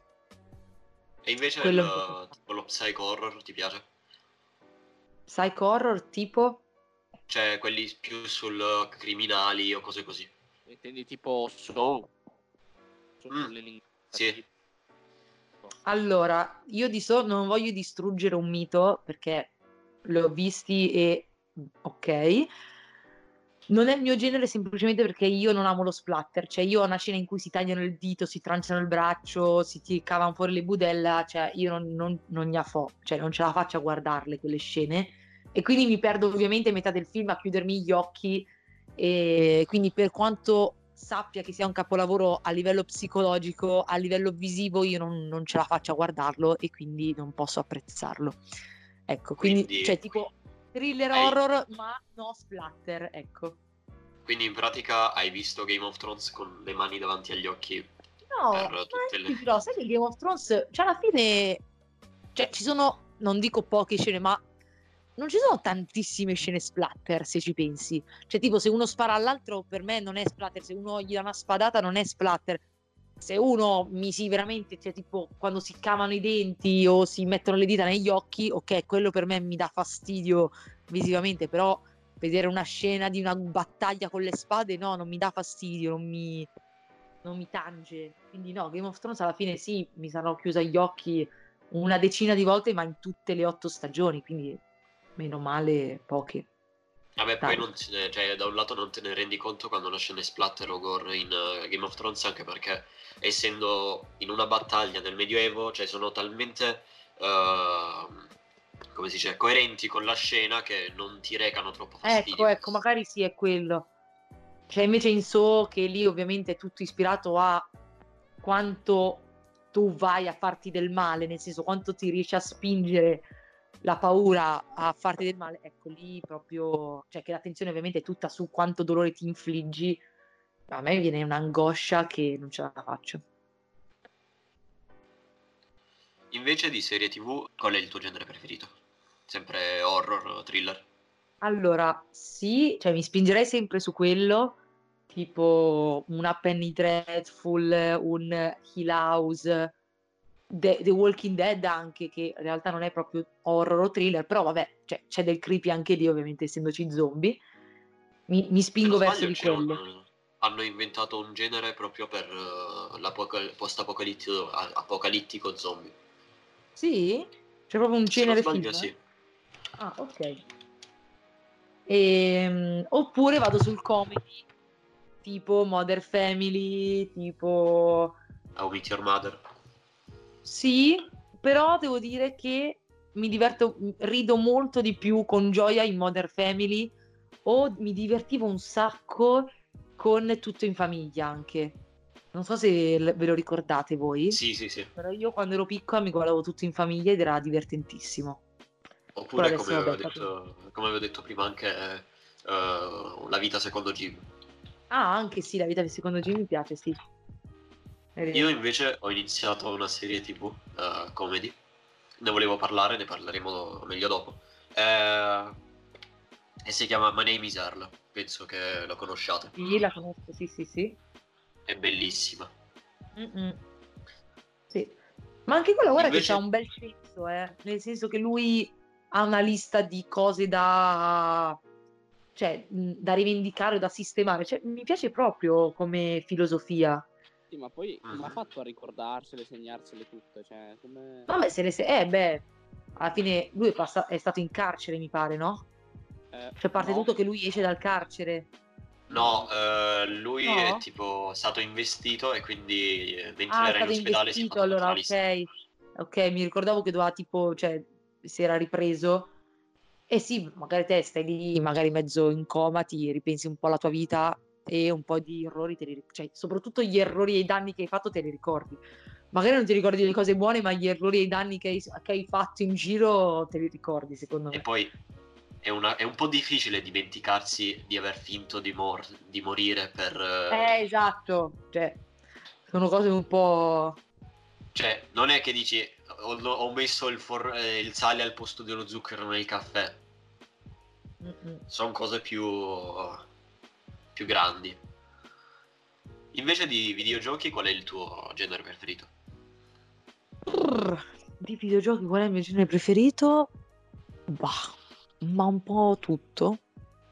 E invece Quello il, tipo lo psycho horror ti piace? Psycho horror tipo Cioè quelli più sul criminali o cose così. Intendi tipo so. Mm, sì. Allora, io di so non voglio distruggere un mito perché l'ho visti e ok. Non è il mio genere semplicemente perché io non amo lo splatter, cioè io ho una scena in cui si tagliano il dito, si tranciano il braccio, si ti cavano fuori le budella, cioè io non, non, non ne fo, cioè non ce la faccio a guardarle quelle scene e quindi mi perdo ovviamente metà del film a chiudermi gli occhi e quindi per quanto sappia che sia un capolavoro a livello psicologico, a livello visivo io non, non ce la faccio a guardarlo e quindi non posso apprezzarlo. Ecco, quindi, Quindi- cioè tipo thriller Hai- horror ma no splatter, ecco. Quindi in pratica hai visto Game of Thrones con le mani davanti agli occhi. No, Per tutte le- dirò, sai che Game of Thrones, cioè alla fine, cioè ci sono, non dico poche scene, ma non ci sono tantissime scene splatter se ci pensi. Cioè tipo se uno spara all'altro per me non è splatter, se uno gli dà una spadata non è splatter. Se uno mi si veramente, cioè tipo quando si cavano i denti o si mettono le dita negli occhi, ok, quello per me mi dà fastidio visivamente, però vedere una scena di una battaglia con le spade no, non mi dà fastidio, non mi... non mi tange. Quindi no, Game of Thrones alla fine sì, mi sarò chiusa gli occhi una decina di volte, ma in tutte le otto stagioni, quindi meno male poche. Vabbè, poi non cioè, da un lato non te ne rendi conto quando la scena splatter o gore in uh, Game of Thrones, anche perché essendo in una battaglia nel Medioevo, cioè sono talmente uh, come si dice, coerenti con la scena che non ti recano troppo fastidio. Ecco, ecco, magari sì, è quello. Cioè, invece in So, che lì ovviamente è tutto ispirato a quanto tu vai a farti del male, nel senso quanto ti riesci a spingere la paura a farti del male, ecco lì proprio, cioè che l'attenzione ovviamente è tutta su quanto dolore ti infliggi, a me viene un'angoscia che non ce la faccio. Invece di serie tv, qual è il tuo genere preferito? Sempre horror, thriller? Allora, sì, cioè mi spingerei sempre su quello, tipo una Penny Dreadful, un Hill House, The, The, Walking Dead anche, che in realtà non è proprio horror o thriller, però vabbè, cioè, c'è del creepy anche lì, ovviamente essendoci zombie. Mi, mi spingo verso di quello. Un, hanno inventato un genere proprio per uh, post-apocalittico apocalittico zombie. Sì? C'è proprio un genere sbaglio, film? sì. Ah, ok. E, ehm, oppure vado sul comedy, tipo Mother Family, tipo... How Meet Your Mother. Sì, però devo dire che mi diverto, rido molto di più con gioia in Modern Family o mi divertivo un sacco con Tutto in famiglia anche. Non so se ve lo ricordate voi. Sì, sì, sì. Però io quando ero piccola mi guardavo Tutto in famiglia ed era divertentissimo. Oppure come avevo, detto, come avevo, detto, prima anche uh, La vita secondo Jim. Ah, anche sì, La vita secondo Jim mi piace, sì. Io invece ho iniziato una serie tv uh, comedy, ne volevo parlare, ne parleremo meglio dopo. Eh, e si chiama My Name is Earl, penso che lo conosciate. Sì, la conosco, sì, sì, sì. È bellissima. Mm-mm. Sì. Ma anche quella, guarda invece... che c'ha un bel senso, eh? nel senso che lui ha una lista di cose da, cioè, da rivendicare o da sistemare. Cioè, mi piace proprio come filosofia. Sì, ma poi come ha mm. fatto a ricordarsele, segnarsele tutte? Cioè, come... Vabbè, se le se... Eh, beh, alla fine lui è, passa... è stato in carcere, mi pare, no? Eh, cioè, parte no. tutto che lui esce dal carcere. No, eh, lui no? è tipo stato investito e quindi eh, mentre ah, era in ospedale si è allora, ok. Ok, mi ricordavo che doveva tipo, cioè, si era ripreso. E sì, magari te stai lì, magari mezzo in coma, ti ripensi un po' alla tua vita e un po' di errori, te li, cioè soprattutto gli errori e i danni che hai fatto te li ricordi. Magari non ti ricordi le cose buone, ma gli errori e i danni che hai, che hai fatto in giro te li ricordi, secondo me. E poi è, una, è, un po' difficile dimenticarsi di aver finto di, mor- di morire per... Eh, esatto, cioè, sono cose un po'... Cioè, non è che dici ho, ho messo il, for- eh, il, sale al posto dello zucchero nel caffè. Sono cose più più grandi. Invece di videogiochi, qual è il tuo genere preferito? Di videogiochi, qual è il mio genere preferito? Bah, ma un po' tutto,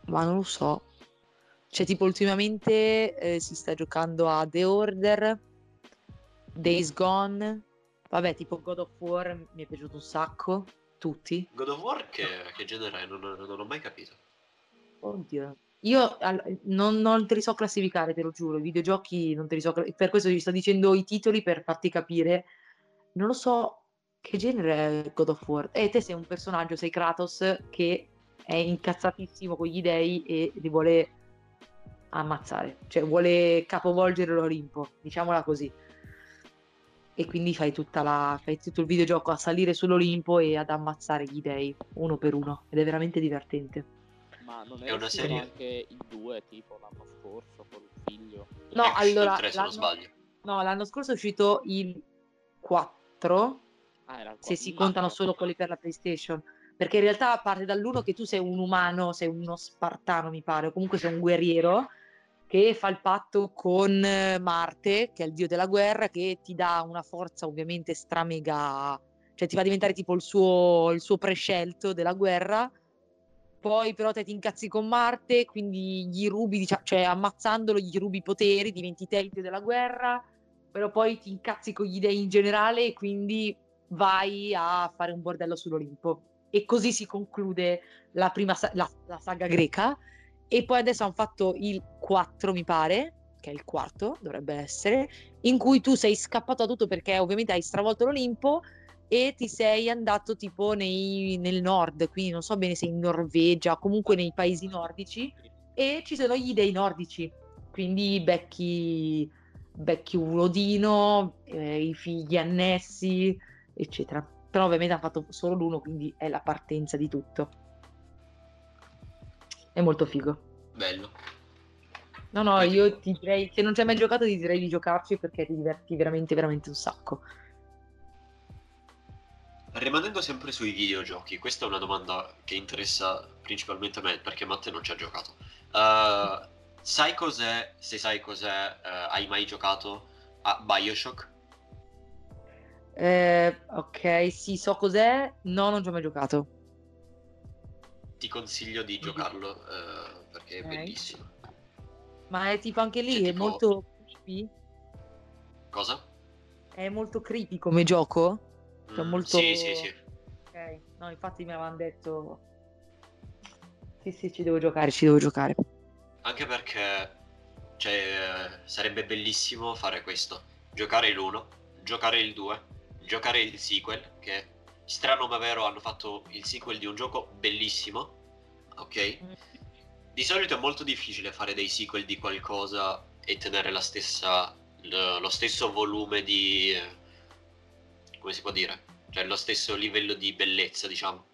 ma non lo so. Cioè, tipo, ultimamente eh, si sta giocando a The Order, Days Gone. Vabbè, tipo God of War mi è piaciuto un sacco. Tutti. God of War che, che genere è? Non, non ho mai capito. Oddio, io non, non, te li so classificare, te lo giuro, i videogiochi non te li so per questo ti sto dicendo i titoli per farti capire. Non lo so che genere è God of War. E te sei un personaggio, sei Kratos che è incazzatissimo con gli dei e li vuole ammazzare, cioè vuole capovolgere l'Olimpo, diciamola così. E quindi fai, la, fai tutto il videogioco a salire sull'Olimpo e ad ammazzare gli dei uno per uno ed è veramente divertente. Ma non è, è una serie anche i due, tipo l'anno scorso con il figlio. No, allora. 3, se non sbaglio. No, l'anno scorso è uscito il 4. Ah, il 4. Se si contano solo quelli per la PlayStation. Perché in realtà parte dall'1 che tu sei un umano, sei uno spartano, mi pare, o comunque sei un guerriero che fa il patto con Marte, che è il dio della guerra, che ti dà una forza ovviamente stramega, cioè ti fa diventare tipo il suo, il suo prescelto della guerra poi però te ti incazzi con Marte, quindi gli rubi, diciamo, cioè ammazzandolo gli rubi i poteri, diventi te della guerra, però poi ti incazzi con gli dei in generale e quindi vai a fare un bordello sull'Olimpo. E così si conclude la prima la, la saga greca. E poi adesso hanno fatto il 4, mi pare, che è il quarto, dovrebbe essere, in cui tu sei scappato a tutto perché ovviamente hai stravolto l'Olimpo e ti sei andato tipo nei, nel nord, quindi non so bene se in Norvegia, comunque nei paesi nordici, e ci sono gli dei nordici, quindi becchi, becchi un Odino, eh, i figli annessi, eccetera. Però ovviamente hanno fatto solo l'uno, quindi è la partenza di tutto. È molto figo. Bello. No, no, io ti direi, se non ci hai mai giocato, ti direi di giocarci perché ti diverti veramente, veramente un sacco. Rimanendo sempre sui videogiochi, questa è una domanda che interessa principalmente a me perché Matte non ci ha giocato. Uh, sai cos'è, se sai cos'è, uh, hai mai giocato a Bioshock? Eh, ok, sì, so cos'è. No, non ci ho mai giocato. Ti consiglio di giocarlo uh, perché è Ok. bellissimo. Ma è tipo anche lì, Cioè, è tipo- molto creepy? Cosa? È molto creepy come gioco? Cioè, Mm, molto- Sì, sì, sì. Ok, no, infatti mi avevano detto... Sì, sì, ci devo giocare, ci devo giocare. Anche perché cioè, sarebbe bellissimo fare questo. Giocare l'1, giocare il 2, giocare il sequel, che strano ma vero hanno fatto il sequel di un gioco bellissimo. Ok? Di solito è molto difficile fare dei sequel di qualcosa e tenere la stessa, lo stesso volume di... come si può dire? Cioè lo stesso livello di bellezza, diciamo.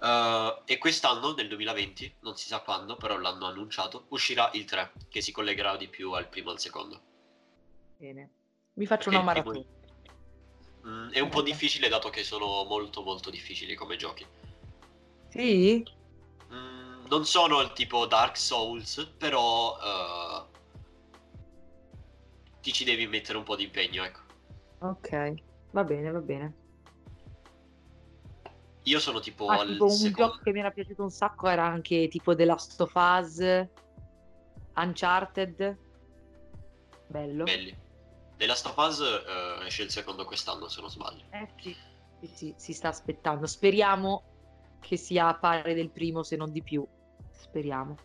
Uh, e quest'anno, nel 2020, non si sa quando, però l'hanno annunciato, uscirà il 3, che si collegherà di più al primo e al secondo. Bene. Mi faccio Perché una maratona. Mm, è un po' difficile dato che sono molto molto difficili come giochi. Sì? Mm, non sono il tipo Dark Souls, però uh, ti ci devi mettere un po' di impegno, ecco. Ok, va bene, va bene. Io sono tipo Ah, al tipo un secondo. gioco che mi era piaciuto un sacco era anche tipo The Last of Us, Uncharted. Bello. Belli. The Last of Us eh, esce il secondo quest'anno, se non sbaglio. Eh sì, sì, sì, si sta aspettando. Speriamo che sia a pari del primo, se non di più. Speriamo.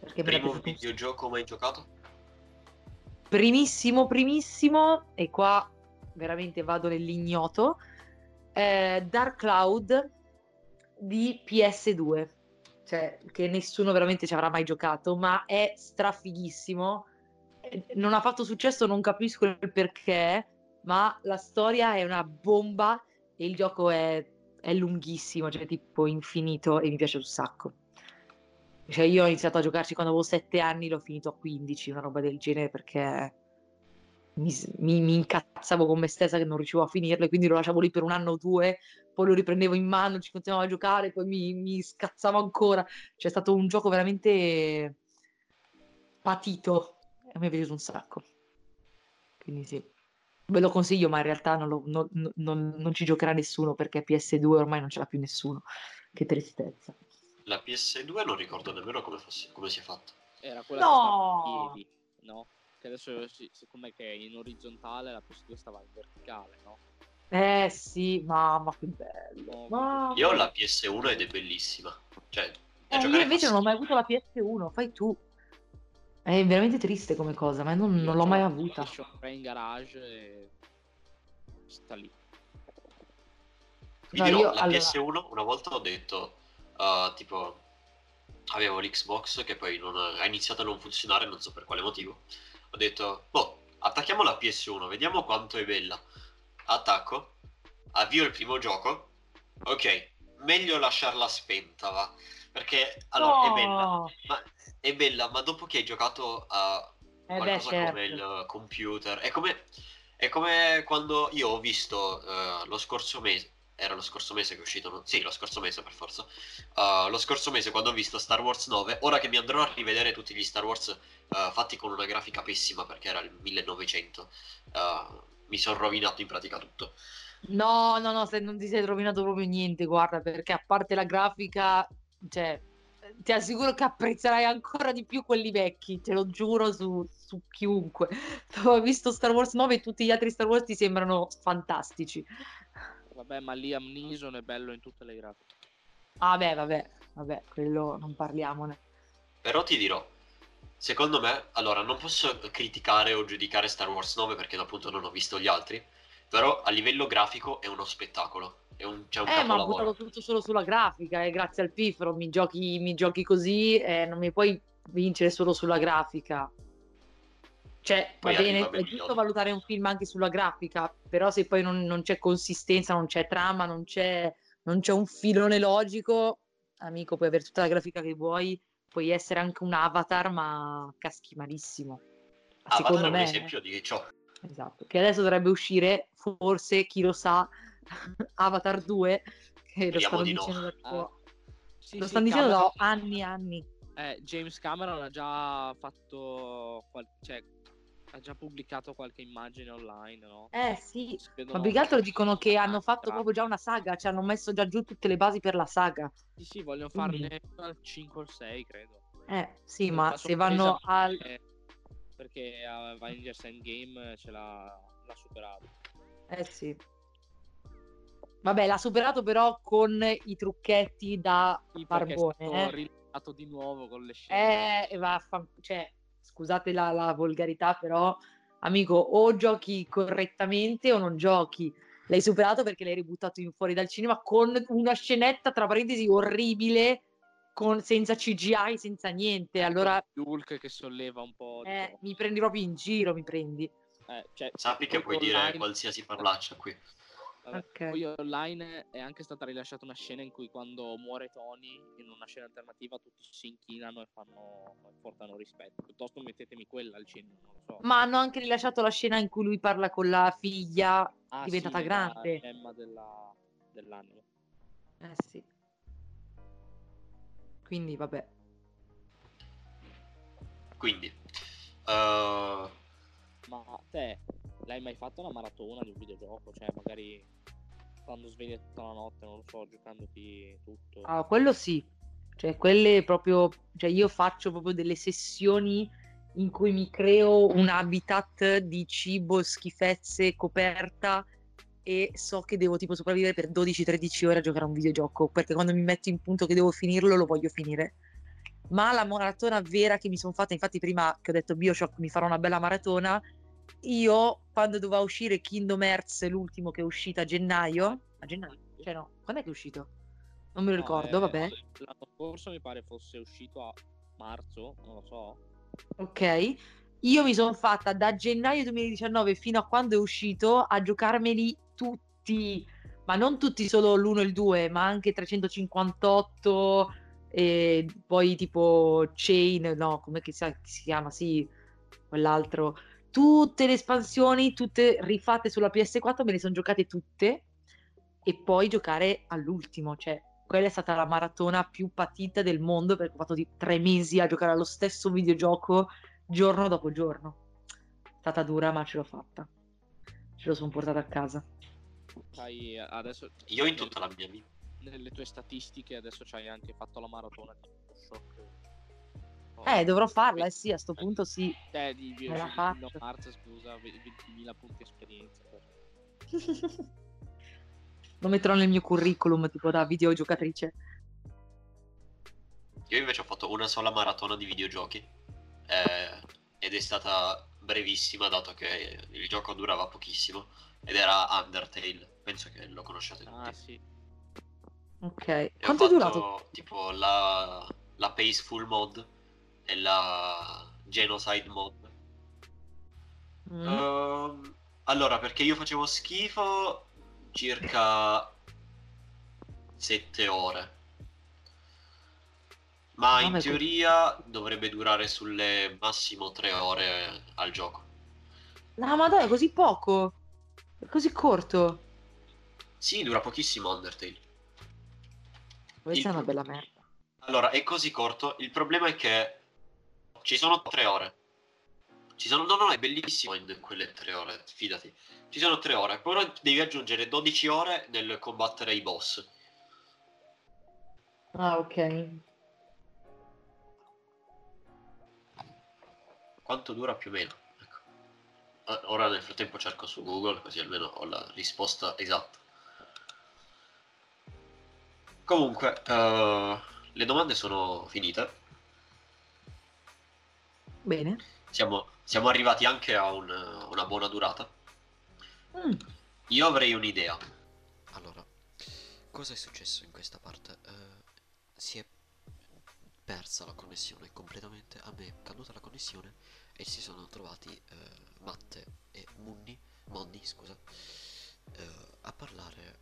Perché Primo videogioco mai giocato? Primissimo, primissimo, e qua veramente vado nell'ignoto, eh, Dark Cloud di PS2, cioè che nessuno veramente ci avrà mai giocato, ma è strafighissimo. Eh, Non ha fatto successo, non capisco il perché, ma la storia è una bomba e il gioco è, è lunghissimo, cioè tipo infinito e mi piace un sacco. Cioè, io ho iniziato a giocarci quando avevo 7 anni, l'ho finito a 15, una roba del genere, perché mi, mi- mi incazzavo con me stessa che non riuscivo a finirlo, e quindi lo lasciavo lì per un anno o due, poi lo riprendevo in mano, ci continuavo a giocare, poi mi, mi scazzavo ancora. Cioè, è stato un gioco veramente patito, e mi è piaciuto un sacco. Quindi sì, ve lo consiglio, ma in realtà non, lo- non- non- non ci giocherà nessuno, perché PS2 ormai non ce l'ha più nessuno. Che tristezza. La PS2 non ricordo nemmeno come, fosse, come si è fatto. Era quella No! che stava in piedi, no? Che adesso, si- siccome che è in orizzontale, la PS2 stava in verticale, no? Eh sì, mamma che bello. Mamma. Io ho la PS1 ed è bellissima. Cioè, Eh, io invece non ho mai avuto la PS1, fai tu. È veramente triste come cosa, ma non, Io non l'ho mai avuta. PlayStation 3 in garage e sta lì. Vi No, io, la allora- PS1 una volta ho detto, uh, tipo, avevo l'Xbox che poi non ha, iniziato a non funzionare, non so per quale motivo. Ho detto, boh, attacchiamo la PS1, vediamo quanto è bella. Attacco, avvio il primo gioco. Ok, meglio lasciarla spenta, va. Perché, allora, è bella, ma è bella, ma dopo che hai giocato a Eh beh, qualcosa certo. come il computer. È come, è come quando io ho visto eh, lo scorso mese. Era lo scorso mese che è uscito? no? Sì, lo scorso mese per forza. Uh, lo scorso mese quando ho visto Star Wars 9. Ora che mi andrò a rivedere tutti gli Star Wars eh, fatti con una grafica pessima perché era il 1900. eh, mi sono rovinato in pratica tutto. No, no, no, se non ti sei rovinato proprio niente, guarda, perché a parte la grafica, cioè, ti assicuro che apprezzerai ancora di più quelli vecchi, te lo giuro su, su chiunque. Ho visto Star Wars 9 e tutti gli altri Star Wars ti sembrano fantastici. Vabbè, ma Liam Neeson è bello in tutte le grafiche. Ah, beh, vabbè, vabbè, quello non parliamone. Però ti dirò, secondo me, allora, non posso criticare o giudicare Star Wars 9 perché appunto non ho visto gli altri, però a livello grafico è uno spettacolo. È un, c'è un Eh, ma ho capolavoro. buttato tutto solo sulla grafica e grazie al piffero mi giochi, mi giochi così e non mi puoi vincere solo sulla grafica. Cioè, Poi va bene, è giusto valutare un film anche sulla grafica, però se poi non, non c'è consistenza, non c'è trama, non c'è, non c'è un filone logico, amico, puoi avere tutta la grafica che vuoi, puoi essere anche un avatar, ma caschi malissimo. Avatar Secondo è un me, esempio di ciò. esatto, che adesso dovrebbe uscire, forse, chi lo sa, Avatar 2, che lo stanno di no. dicendo da tipo- Sì, lo sì, stanno dicendo da anni e anni. eh, James Cameron ha già fatto, qual- cioè, ha già pubblicato qualche immagine online, no? Eh sì, ma più che altro dicono che hanno fatto proprio già una saga, cioè hanno messo già giù tutte le basi per la saga. Sì, sì, vogliono farne al 5 o il 6, credo. Eh sì, Eh, ma se vanno al... perché- Perché Avengers Endgame ce l'ha, l'ha superato. Eh sì. Vabbè, l'ha superato però con i trucchetti da Sì, è barbone. stato eh. rilato di nuovo con le scene. Eh, e vaffan- cioè, scusate la, la volgarità, però, amico, o giochi correttamente o non giochi. L'hai superato perché l'hai ributtato in fuori dal cinema con una scenetta, tra parentesi, orribile, con- senza CGI, senza niente. Allora, Hulk che solleva un po' eh, mi prendi proprio in giro, mi prendi. Eh, cioè, Sappi che puoi dire qualsiasi parlaccia qui. Vabbè, Ok. Poi online è anche stata rilasciata una scena in cui quando muore Tony in una scena alternativa tutti si inchinano e fanno e portano rispetto. Piuttosto mettetemi quella al cinema, non lo so. Ma hanno anche rilasciato la scena in cui lui parla con la figlia Ah, diventata sì, grande. La gemma della, dell'anima. Eh sì. Quindi, vabbè. Quindi, eh, Ma te l'hai mai fatto una maratona di un videogioco? Cioè, magari stando sveglia tutta la notte, non lo so, giocandoti tutto. Ah, quello sì, cioè quelle proprio, cioè io faccio proprio delle sessioni in cui mi creo un habitat di cibo, schifezze, coperta e so che devo tipo sopravvivere per 12-13 ore a giocare a un videogioco, perché quando mi metto in punto che devo finirlo lo voglio finire. Ma la maratona vera che mi sono fatta, infatti prima che ho detto Bioshock mi farò una bella maratona, io quando doveva uscire Kingdom Hearts, l'ultimo che è uscito a gennaio, a gennaio, cioè no, quando è che è uscito? Non me lo No, ricordo, eh, vabbè. L'anno scorso mi pare fosse uscito a marzo, non lo so. Ok, io mi sono fatta da gennaio 2019 fino a quando è uscito a giocarmeli tutti, ma non tutti solo l'1 e il 2, ma anche 358 e poi tipo Chain, no, come si, si chiama? Sì, quell'altro. Tutte le espansioni, tutte rifatte sulla PS4, me le sono giocate tutte e poi giocare all'ultimo, cioè quella è stata la maratona più patita del mondo perché ho fatto di tre mesi a giocare allo stesso videogioco giorno dopo giorno. È stata dura, ma ce l'ho fatta. Ce lo sono portata a casa. C'hai adesso io in tutta la mia vita. nelle tue statistiche adesso c'hai anche fatto la maratona di Bioshock. Eh, dovrò farla, eh sì, a sto punto sì. Te di. Kingdom Hearts, scusa, 20.000 punti esperienza. Lo metterò nel mio curriculum, tipo da videogiocatrice. Io invece ho fatto una sola maratona di videogiochi eh, ed è stata brevissima dato che il gioco durava pochissimo ed era Undertale, penso che lo conosciate tutti. Ah sì. Ok. E ho Quanto è fatto durato? tipo la, la Paceful mod la Genocide mod. Mm. Ehm, allora, perché io facevo schifo circa 7 ore. Ma in teoria dovrebbe durare sulle massimo 3 ore al gioco. No, ma dai, è così poco. È così corto. Sì, dura pochissimo Undertale. Questa è Il- una bella merda. Allora, è così corto. Il problema è che ci sono 3 ore. Ci sono, no, no, è bellissimo in quelle tre ore, fidati. Ci sono tre ore, però devi aggiungere 12 ore nel combattere i boss. Ah, ok. Quanto dura più o meno? Ecco. Ora nel frattempo cerco su Google, così almeno ho la risposta esatta. Comunque, eh, le domande sono finite. Bene. Siamo, siamo arrivati anche a un- una buona durata. Mm. Io avrei un'idea. Allora, cosa è successo in questa parte? Eh, si è persa la connessione completamente, a me è caduta la connessione e si sono trovati eh, Matte e Munni, Monni, scusa, eh, a parlare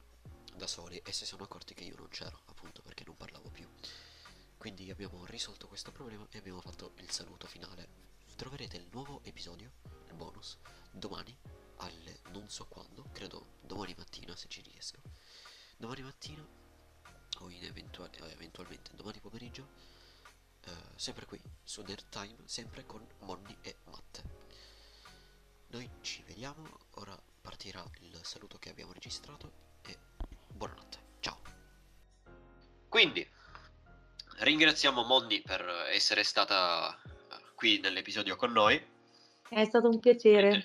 da soli e si sono accorti che io non c'ero, appunto perché non parlavo più. Quindi abbiamo risolto questo problema e abbiamo fatto il saluto finale. Troverete il nuovo episodio, il bonus, domani alle non so quando, credo domani mattina se ci riesco. Domani mattina o in eventuali- eh, eventualmente domani pomeriggio, eh, sempre qui su Nerd Time, sempre con Monni e Matte. Noi ci vediamo, ora partirà il saluto che abbiamo registrato e buonanotte, ciao. Quindi, ringraziamo Monni per essere stata eh, qui nell'episodio con noi. È stato un piacere.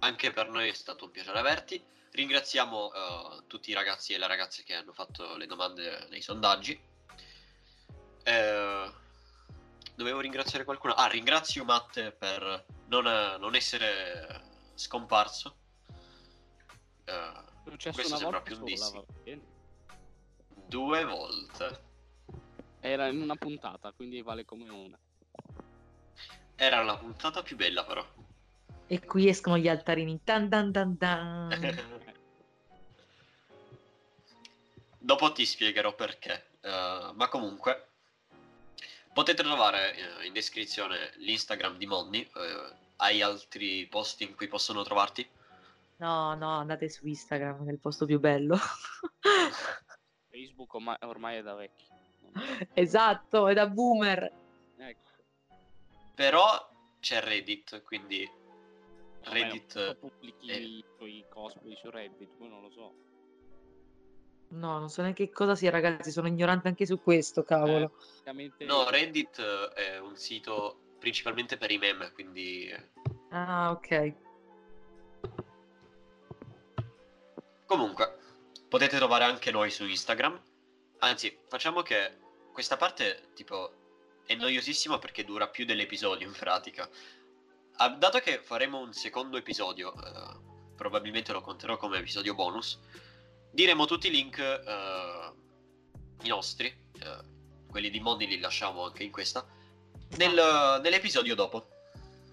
Anche per noi è stato un piacere averti. Ringraziamo eh, tutti i ragazzi e le ragazze che hanno fatto le domande nei sondaggi. Eh, dovevo ringraziare qualcuno. Ah, ringrazio Matte per non, non essere scomparso. Eh, Questo sembra più un sola, dissi. va bene. due volte. Era in una puntata, quindi vale come una. Era la puntata più bella, però. E qui escono gli altarini. Tan tan tan tan. Dopo ti spiegherò perché. Eh, ma comunque, potete trovare eh, in descrizione l'Instagram di Monni. eh, hai altri posti in cui possono trovarti? No, no, andate su Instagram, che è il posto più bello. Facebook ormai, ormai è da vecchi. Esatto, è da boomer. Ecco. Però c'è Reddit, quindi Reddit pubblichi eh. i tuoi cosplay su Reddit, poi non lo so. No, non so neanche che cosa sia, ragazzi, sono ignorante anche su questo, cavolo. Praticamente No, Reddit eh, è un sito principalmente per i meme, quindi eh, Ah, ok. comunque potete trovare anche noi su Instagram. Anzi, facciamo che questa parte tipo è noiosissima perché dura più dell'episodio in pratica. Ah, dato che faremo un secondo episodio, eh, probabilmente lo conterò come episodio bonus, diremo tutti i link eh, i nostri, eh, quelli di Mondi li lasciamo anche in questa, nel- nell'episodio dopo.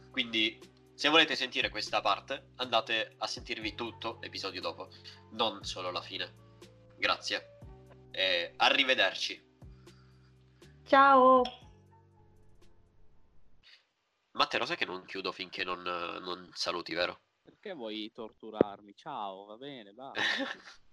Quindi se volete sentire questa parte, andate a sentirvi tutto l'episodio dopo, non solo la fine. Grazie. E arrivederci. Ciao. Matte, lo sai che non chiudo finché non, non saluti, vero? perché vuoi torturarmi? Ciao, va bene, va.